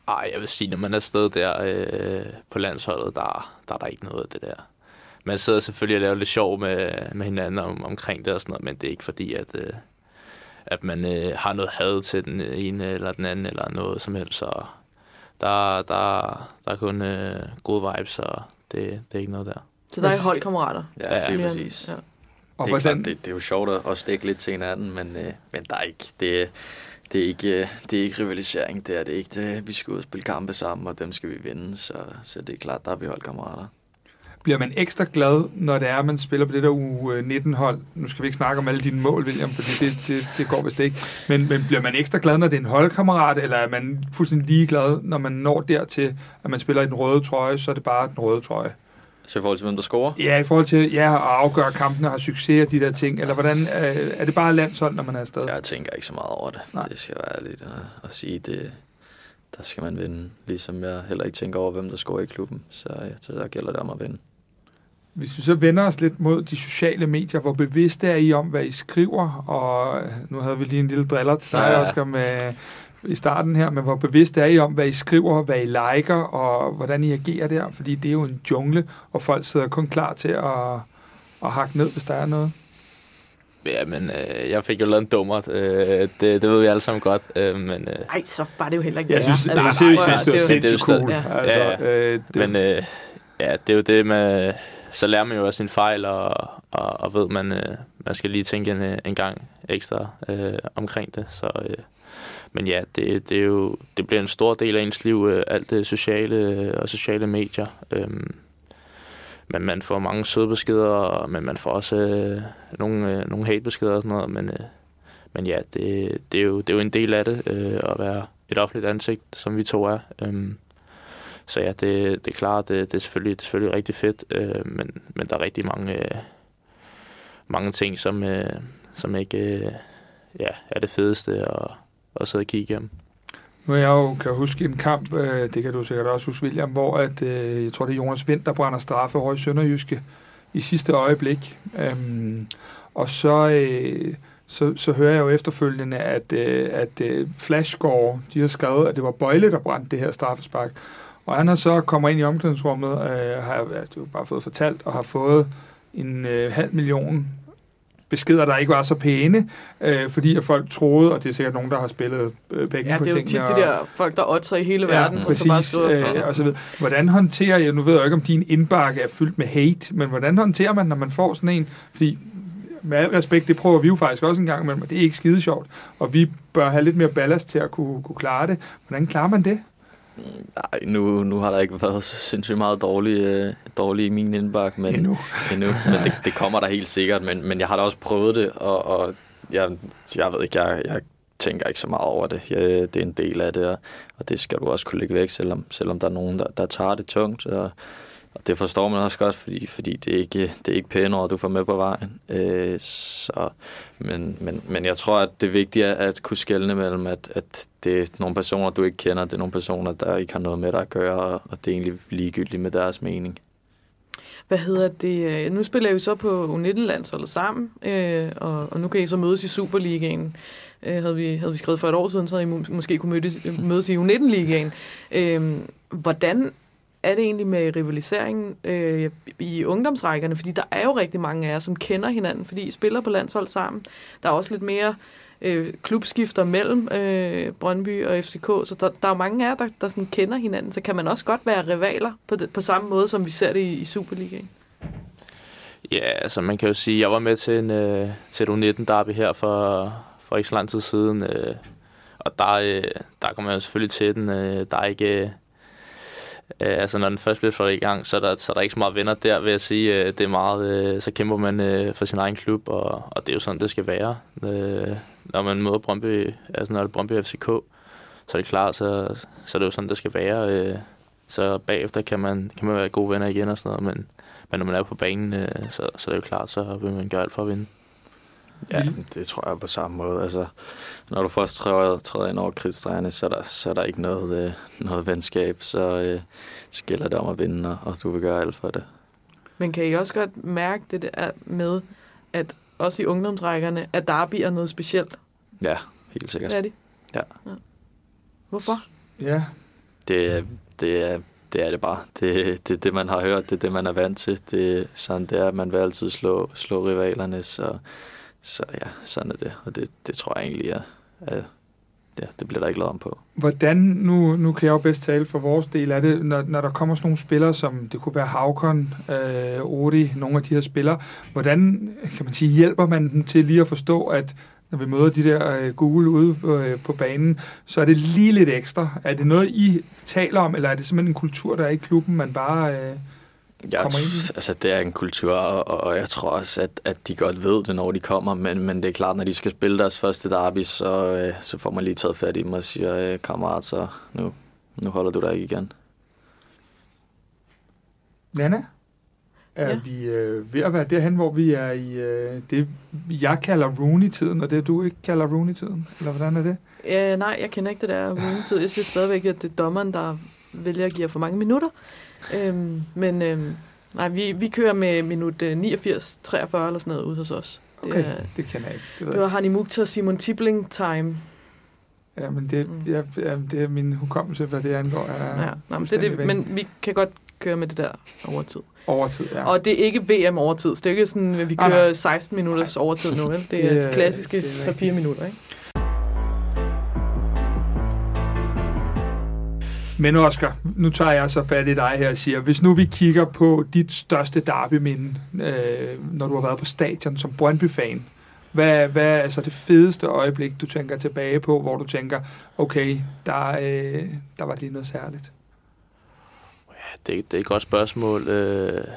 Ej, jeg vil sige, når man er afsted der øh, på landsholdet, der, der er der ikke noget af det der. Man sidder selvfølgelig og laver lidt sjov med, med hinanden om, omkring det og sådan noget, men det er ikke fordi, at, øh, at man øh, har noget had til den ene eller den anden eller noget som helst. Så der, der, der er kun øh, gode vibes, og det, det er ikke noget der. Så der er holdkammerater. Ja, Ja, det er Mere- præcis. Ja. Og det, er hvordan, klart, det, det er jo sjovt at, at stikke lidt til hinanden, men, øh, men der er ikke, det, det, er ikke, øh, det er ikke rivalisering, det er det ikke. Det, vi skal ud og spille kampe sammen, og dem skal vi vinde, så, så det er klart, der er vi holdkammerater. bliver man ekstra glad, når det er, at man spiller på det der U19-hold? Øh, nu skal vi ikke snakke om alle dine mål, William, for det, det, det går vist ikke. Men, men bliver man ekstra glad, når det er en holdkammerat, eller er man fuldstændig ligeglad, når man når dertil, at man spiller i den røde trøje, så er det bare den røde trøje? Så i forhold til, hvem der scorer? Ja, i forhold til ja, at afgøre kampen og have succes og de der ting. Eller hvordan, er, er det bare landshold, når man er afsted? Jeg tænker ikke så meget over det. Nej. Det skal være ærligt at, at sige. Det, der skal man vinde. Ligesom jeg heller ikke tænker over, hvem der scorer i klubben. Så, ja, så der gælder det om at vinde. Hvis vi så vender os lidt mod de sociale medier, hvor bevidste er I om, hvad I skriver? Og nu havde vi lige en lille driller til dig, Ja. ja. Oscar, med, i starten her, men hvor bevidst er I om, hvad I skriver, hvad I liker, og hvordan I agerer der? Fordi det er jo en jungle, og folk sidder kun klar til at, at hakke ned, hvis der er noget. Ja, men øh, jeg fik jo lavet en dummer. Øh, det, det ved vi alle sammen godt. Øh, men, øh, Ej, så var det jo heller ikke Jeg synes, Altså, altså, seriøst, synes, det var er sindssygt cool. stadig- Altså, Ja, øh, det, men øh, ja, det er jo det med... Så lærer man jo af sine fejl, og, og, og ved, man, øh, man skal lige tænke en, øh, en gang ekstra øh, omkring det. Så, øh, men ja, det, det, er jo, det bliver en stor del af ens liv, øh, alt det sociale øh, og sociale medier. Øh, men man får mange søde beskeder, men man får også øh, nogle, øh, nogle hatebeskeder og sådan noget. Men, øh, men ja, det, det, er jo, det er jo en del af det, øh, at være et offentligt ansigt, som vi to er. Øh, så ja, det, det er klart, det, det, er selvfølgelig, det er selvfølgelig rigtig fedt, øh, men, men der er rigtig mange, øh, mange ting, som, øh, som ikke øh, ja, er det fedeste og og sidde og kigge igennem. Nu jeg jo, kan jeg huske en kamp, øh, det kan du sikkert også huske, William, hvor at, øh, jeg tror, det er Jonas Vind, der brænder straffe over i Sønderjyske i sidste øjeblik. Øhm, og så, øh, så, så hører jeg jo efterfølgende, at, øh, at øh, Flashscore, de har skrevet, at det var Bøjle, der brændte det her straffespark. Og han har så kommer ind i omklædningsrummet, øh, har ja, jo bare fået fortalt, og har fået en øh, halv million beskeder, der ikke var så pæne, øh, fordi at folk troede, og det er sikkert nogen, der har spillet øh, penge Ja, på det er jo tingene. tit de der folk, der oddser i hele Ja, verden, som så bare præcis, skriver øh, og så videre. Hvordan håndterer jeg, nu ved jeg ikke, om din indbakke er fyldt med hate, men hvordan håndterer man, når man får sådan en, fordi med al respekt, det prøver vi jo faktisk også en gang imellem, og det er ikke skide sjovt, og vi bør have lidt mere ballast til at kunne, kunne klare det. Hvordan klarer man det? Nej, nu, nu har der ikke været så sindssygt meget dårlig, øh, dårlig i min indbakke, men, Endnu. endnu. men det, det kommer der helt sikkert. Men, men jeg har da også prøvet det, og, og jeg, jeg ved ikke, jeg, jeg tænker ikke så meget over det. Jeg, det er en del af det, og, og det skal du også kunne lægge væk, selvom, selvom der er nogen, der, der tager det tungt. Og, og det forstår man også godt, fordi, fordi det, er ikke, det er ikke pæne ord, du får med på vejen. Øh, så, men, men, men jeg tror, at det vigtige er at kunne skelne mellem, at, at det er nogle personer, du ikke kender, det er nogle personer, der ikke har noget med dig at gøre, og, det er egentlig ligegyldigt med deres mening. Hvad hedder det? Øh, nu spiller vi så på U19-landsholdet sammen, øh, og, og nu kan I så mødes i Superligaen. Øh, havde, vi, havde vi skrevet for et år siden, så havde I må, måske kunne mødes, mødes i U19-ligaen. Øh, hvordan er det egentlig med rivaliseringen øh, i ungdomsrækkerne? Fordi der er jo rigtig mange af jer, som kender hinanden, fordi I spiller på landshold sammen. Der er også lidt mere øh, klubskifter mellem øh, Brøndby og FCK, så der, der er mange af jer, der, der sådan kender hinanden. Så kan man også godt være rivaler på, det, på samme måde, som vi ser det i, i Superligaen. Ja, altså man kan jo sige, jeg var med til en øh, til et U19-derby her for, for ikke så lang tid siden, øh, og der, øh, der kommer jeg selvfølgelig til den. Øh, der er ikke... Øh, Øh, altså når den først bliver sat i gang, så er, der, så er der ikke så meget venner der, vil jeg sige. Øh, det er meget, øh, så kæmper man øh, for sin egen klub, og, og det er jo sådan, det skal være. Øh, når man møder Brøndby, altså når det er Brøndby FCK, så er det klart, så, så er det jo sådan, det skal være. Øh, så bagefter kan man, kan man være gode venner igen og sådan noget, men, men når man er på banen, øh, så, så er det jo klart, så vil man gøre alt for at vinde. Ja, det tror jeg på samme måde. Altså, når du først træder, træder ind over kridtstregerne, så er der, så er der ikke noget, øh, noget venskab, så, øh, så gælder det om at vinde, og- og du vil gøre alt for det. Men kan I også godt mærke det der med, at også i ungdomsrækkerne, at derby er noget specielt? Ja, helt sikkert. Det er de? Ja. Hvorfor? Ja, Det, er- det, er, det er det bare. Det, det er det, man har hørt. Det er det, man er vant til. Det sådan, det er. at Man vil altid slå, slå rivalerne, så, så ja, sådan er det. Og det, det tror jeg egentlig er, er ja, det bliver der ikke lavet om på. Hvordan, nu, nu kan jeg jo bedst tale for vores del af det, når, når der kommer sådan nogle spillere, som det kunne være Havkon, øh, Odi, nogle af de her spillere, hvordan kan man sige, hjælper man dem til lige at forstå, at når vi møder de der øh, Google ude øh, på banen, så er det lige lidt ekstra. Er det noget, I taler om, eller er det simpelthen en kultur, der er i klubben, man bare... Øh, jeg, kommer ind altså, det er en kultur, og, og jeg tror også, at, at de godt ved det, når de kommer. Men, men det er klart, når de skal spille deres første derby, så, øh, så får man lige taget fat i dem og siger, øh, kammerat, så nu, nu holder du dig ikke igen. Nana? Er Ja. vi øh, ved at være derhen, hvor vi er i øh, det, jeg kalder Rooney-tiden, og det du ikke kalder Rooney-tiden? Eller hvordan er det? Ja, nej, jeg kender ikke det der runetid. Jeg synes stadigvæk, at det er dommeren, der vælger at give for mange minutter. Øhm, men øhm, nej, vi, vi kører med minut øh, 89, 43 eller sådan noget ude hos os. Det, Okay, er, det kender jeg ikke. Det det jeg. var Hani Mukhtar Simon Tibling time. Ja, men det, Mm. ja, ja, det er min hukommelse, hvad det angår. Er Ja, nej, men, det det, væk. men vi kan godt køre med det der overtid. Overtid, ja. Og det er ikke VM overtid, så det er ikke sådan, at vi kører nej. 16 minutters overtid nu, vel? Det Det er de klassiske det er 3-4 rigtigt. minutter, ikke? Men Oscar, nu tager jeg så fat i dig her og siger, hvis nu vi kigger på dit største derbyminde, øh, når du har været på stadion som Brøndby-fan, hvad, hvad er altså det fedeste øjeblik, du tænker tilbage på, hvor du tænker, okay, der, øh, der var lige noget særligt? Ja, Det, det er et godt spørgsmål. Øh,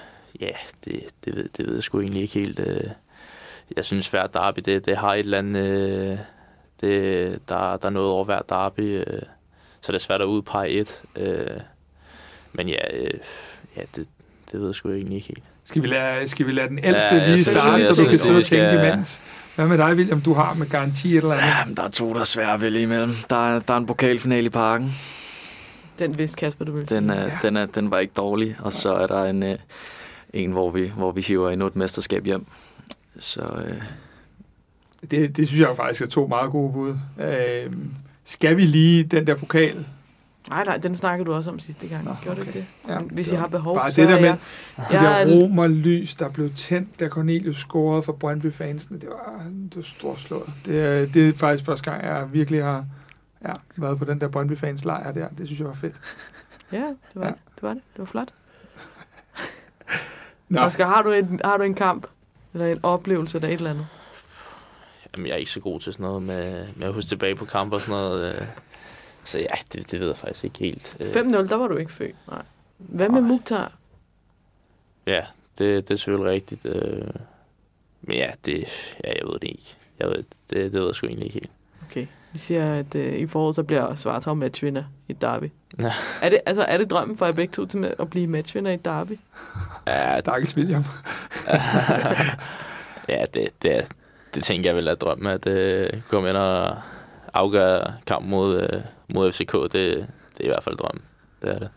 ja, det, det, ved, det ved jeg sgu egentlig ikke helt. Øh, jeg synes, hver derby, det, det har et eller andet... Øh, det, der, der er noget over hver derby, øh, så det er svært at udpege et. Øh, men ja, øh, ja det, det ved jeg sgu egentlig ikke helt. Skal vi lade, skal vi lade den ældste Ja, ja, lige starte, så du kan sidde og vi skal- tænke imens? Hvad med dig, William? Du har med garanti et eller andet. Ja, men der er to, der er svære at vælge imellem. Der er, der er en pokalfinale i parken. Den vidste Kasper, du ville Den, sige. er, den, er, den var ikke dårlig. Og så er der en, øh, en hvor, vi, hvor vi hiver endnu et mesterskab hjem. Så øh, Det, det synes jeg faktisk er to meget gode bud. Øh, skal vi lige den der pokal? Nej, nej, den snakkede du også om sidste gang. Nå, Gjorde du okay. ikke det? Ja, Hvis det I har behov, bare så det der er med- jeg... Er der romerlys, der blev tændt, da Cornelius scorede for Brøndby-fansene, det var, det var storslået. Det, er- det er faktisk første gang, jeg virkelig har ja, været på den der Brøndby-fans lejr der. Det synes jeg var fedt. Ja, det var, Ja. det. det var det. Det var flot. Nå, Oscar, har du, en, har du en kamp? Eller en oplevelse eller et eller andet? Jamen, jeg er ikke så god til sådan noget med, med at huske tilbage på kampe og sådan noget. Øh, så ja, det, det ved jeg faktisk ikke helt. Øh, 5-0, der var du ikke født. Nej. Hvad med Nej. Mukhtar? Ja, det, det er selvfølgelig rigtigt. Øh, men ja, det, ja, jeg ved det ikke. Jeg ved, det, det ved jeg sgu egentlig ikke helt. Okay. Vi siger, at øh, i foråret så bliver Svartov matchvinder i derby. Ja. Er det, altså, er det drømmen for jer begge to til at blive matchvinder i derby? Ja, stakkels William. ja det, det, det tænker jeg vel er drømmen, at øh, komme ind og afgøre kampen mod, øh, mod FCK. Det, det er i hvert fald drømmen. Det er det.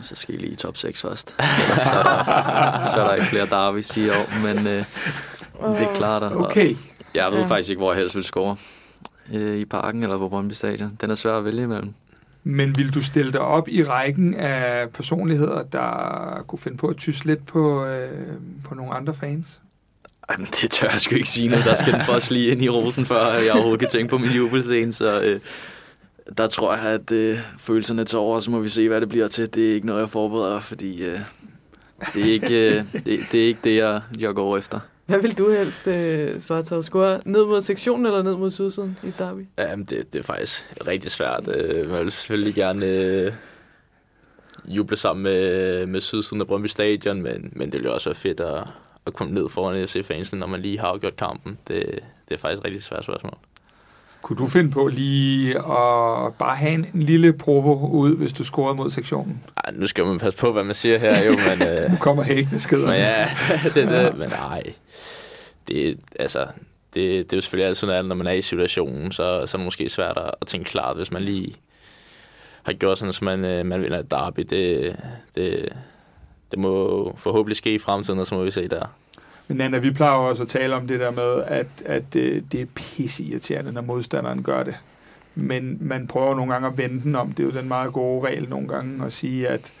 så skal I lige i top 6 først. Ellers så, er der, så er der ikke flere derbys i år. Men øh, det er klart. Og Okay, Jeg ved Ja. faktisk ikke, hvor jeg helst vil score. Øh, I parken eller på Brøndby Stadion. Den er svær at vælge imellem. men vil du stille dig op i rækken af personligheder, der kunne finde på at tysse lidt på, øh, på nogle andre fans? Jamen, det tør jeg sgu ikke sige nu. Der skal den først lige ind i rosen, før jeg overhovedet kan tænke på min jubelscene. Så øh, der tror jeg, at øh, følelserne tager over, så må vi se, hvad det bliver til. Det er ikke noget, jeg forbereder, fordi øh, det, er ikke, øh, det, det er ikke det, jeg, jeg går efter. Hvad vil du helst, øh, Svartov? Score ned mod sektionen eller ned mod sydsiden i derby? Jamen, det, det er faktisk rigtig svært. Øh, Man vil selvfølgelig gerne øh, juble sammen med, med sydsiden af Brøndby Stadion, men, men det vil jo også være fedt at, at komme ned foran FC-fansen, når man lige har afgjort kampen. Det, det er faktisk et rigtig svært spørgsmål. Kunne du finde på lige at bare have en, en lille provo ud, hvis du scorede mod sektionen? Ej, nu skal man passe på, hvad man siger her, jo, men... Øh, Nu kommer hækkende skeder. Men ja, det det. Men nej, det, altså, det, det er jo selvfølgelig altid sådan, at når man er i situationen, så, så er det måske svært at, at tænke klart, hvis man lige har gjort sådan, som man, øh, man vinder et derby. Det, det, det må forhåbentlig ske i fremtiden, og så må vi se der. Men Nana, vi plejer også at tale om det der med, at, at det, det er pisse irriterende, når modstanderen gør det. Men man prøver nogle gange at vende den om. Det er jo den meget gode regel nogle gange at sige, at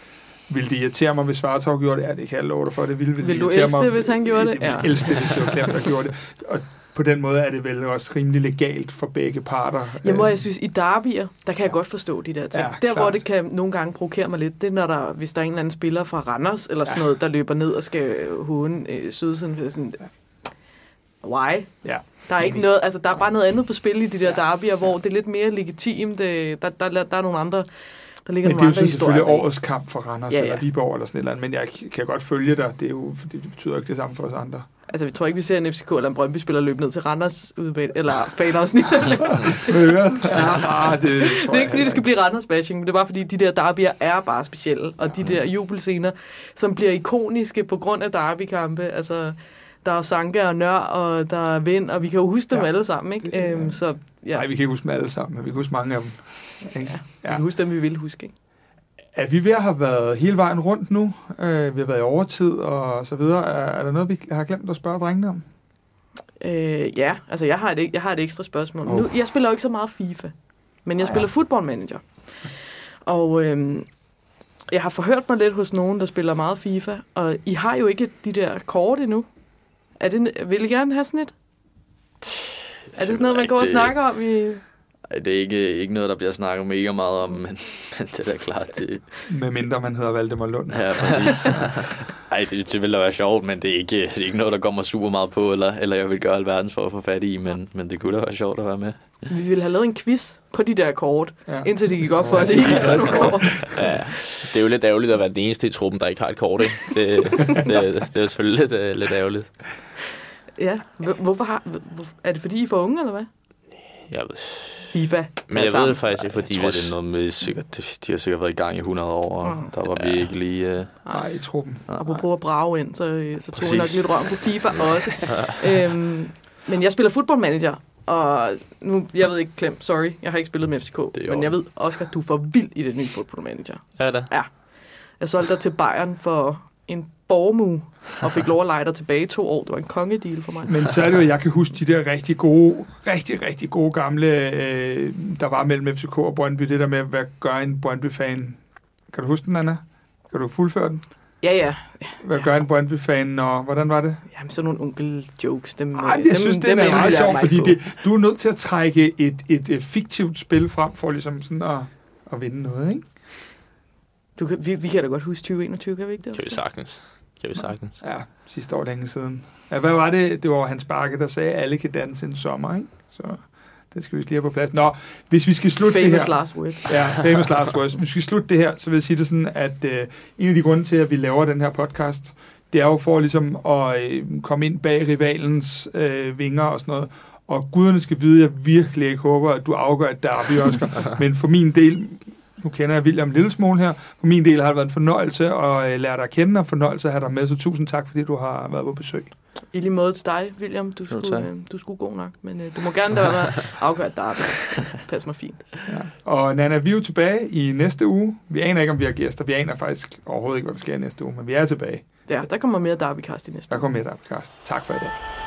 vil det irritere mig, hvis Svartov gjorde det? Ja, det kan jeg love dig for. Det ville, ville Vil du elske mig. det, hvis han gjorde det? Ja. Ja. Jeg elske det, hvis det var Klem, der gjorde det. Og på den måde er det vel også rimelig legalt for begge parter. Jamen, hvor Øh, jeg synes, i derbyer, der kan jeg godt forstå de der ting. Ja, der, hvor det kan nogle gange provokere mig lidt, det er, når der, hvis der er en eller anden spiller fra Randers, eller sådan Ja. noget, der løber ned og skal håne øh, sydsiden. det Sådan, why? Ja. Der er ikke noget, altså der er bare noget andet på spil i de der derbyer, hvor det er lidt mere legitimt. øh, Der, der, der er nogle andre Der ligger Men det er jo så selvfølgelig årets kamp for Randers Ja, ja, ja. eller Viborg eller sådan eller andet, men jeg kan godt følge dig. Det er jo, fordi det betyder ikke det samme for os andre. Altså, vi tror ikke, vi ser en FCK eller en Brøndby-spiller løbe ned til Randers udebane, eller fanafsnit. Hvad? ja, det, det er ikke, fordi det skal blive Randers-bashing, men det er bare, fordi de der derbyer er bare specielle. Og de der jubelscener, som bliver ikoniske på grund af derbykampe. Altså, der er Sanka og Nør, og der er Vind, og vi kan jo huske dem Ja. alle sammen, ikke? Det er- Øhm, så ja, Nej, vi kan ikke huske dem alle sammen, men vi kan huske mange af dem. Ikke? vi Ja. kan huske dem, vi vil huske, ikke? Er vi ved at have været hele vejen rundt nu? Øh, vi har været i overtid og så videre. Er, er der noget, vi har glemt at spørge drengene om? Øh, ja, altså jeg har, et, jeg har et ekstra spørgsmål. Oh. Nu, jeg spiller jo ikke så meget FIFA, men jeg Nej. spiller Football Manager. Og øhm, jeg har forhørt mig lidt hos nogen, der spiller meget FIFA, og I har jo ikke de der kort endnu. Er det, vil I gerne have sådan et? Er det sådan noget, man går og snakker om i... Det er ikke, ikke noget, der bliver snakket mega meget om, men, men det er da klart, det, Med mindre man hedder Valdemar Lund. Ja, præcis. Ej, det, det ville da være sjovt, men det er, ikke, det er ikke noget, der kommer super meget på, eller, eller jeg vil gøre alverdens for at få fat i, men, men det kunne da være sjovt at være med. Vi ville have lavet en quiz på de der kort, Ja. indtil det gik op for os, ikke havde nogen kort. Ja, det er jo lidt ærgerligt at være den eneste i truppen, der ikke har et kort, ikke? Det, det, det er jo selvfølgelig lidt, uh, lidt ærgerligt. Ja, Hvor- hvorfor har... hvor- Er det fordi, I er for unge, eller hvad? Jeg ved, FIFA. men jeg ved det faktisk ikke, Jeg fordi tror, det er noget med, sikkert, de, har sikkert været i gang i 100 år, og Mm. der var vi ikke lige... Uh, Nej, i truppen. Apropos at brage ind, så, øh, så tog jeg nok lidt røven på FIFA også. øhm, men jeg spiller Football Manager, og nu, jeg ved ikke, Clem, sorry, jeg har ikke spillet med FCK, men jeg ved, Oscar, du er for vild i det nye Football Manager. Ja, da. Jeg solgte dig til Bayern for en formue, og fik lov at lege dig tilbage i to år. Det var en kongedeal for mig. Men så er det jo, jeg kan huske de der rigtig gode, rigtig, rigtig gode gamle, øh, der var mellem FCK og Brøndby. Det der med, hvad gør en Brøndby-fan? Kan du huske den, Anna? Kan du fuldføre den? Ja, ja. Hvad gør en Brøndby-fan, og hvordan var det? Jamen, sådan nogle onkel-jokes, dem, Ej, øh, jeg synes, det er meget sjovt, fordi på. det, du er nødt til at trække et, et, et fiktivt spil frem for ligesom sådan at, at vinde noget, ikke? Du kan, vi, vi kan da godt huske 2021, kan vi ikke det? Kan vi sagtens. Kan vi sagtens. Ja, sidste år længe siden. Ja, hvad var det? Det var Hans Bakke, der sagde, at alle kan danse en sommer, ikke? Så det skal vi lige have på plads. Nå, hvis vi skal slutte det Famous her... last words. Ja, famous last words. Hvis vi skal slutte det her, så vil jeg sige det sådan, at øh, en af de grunde til, at vi laver den her podcast, det er jo for ligesom at øh, komme ind bag rivalens øh, vinger og sådan noget. Og guderne skal vide, at jeg virkelig ikke håber, at du afgør et derby, Oscar. Men for min del, nu kender jeg William en lille smule her, for min del har det været en fornøjelse at øh, lære dig at kende, og fornøjelse at have dig med. Så tusind tak, fordi du har været på besøg. I lige måde til dig, William. Du Jo, skulle, tak. øh, du skulle god nok, men øh, du må gerne da være afgørt derby. Pas mig fint. Ja. Og Nana, vi er jo tilbage i næste uge. Vi aner ikke, om vi har gæster. Vi aner faktisk overhovedet ikke, hvad der sker i næste uge, men vi er tilbage. Der, der kommer mere derbycast i næste Der uge. kommer mere der Tak for i dag.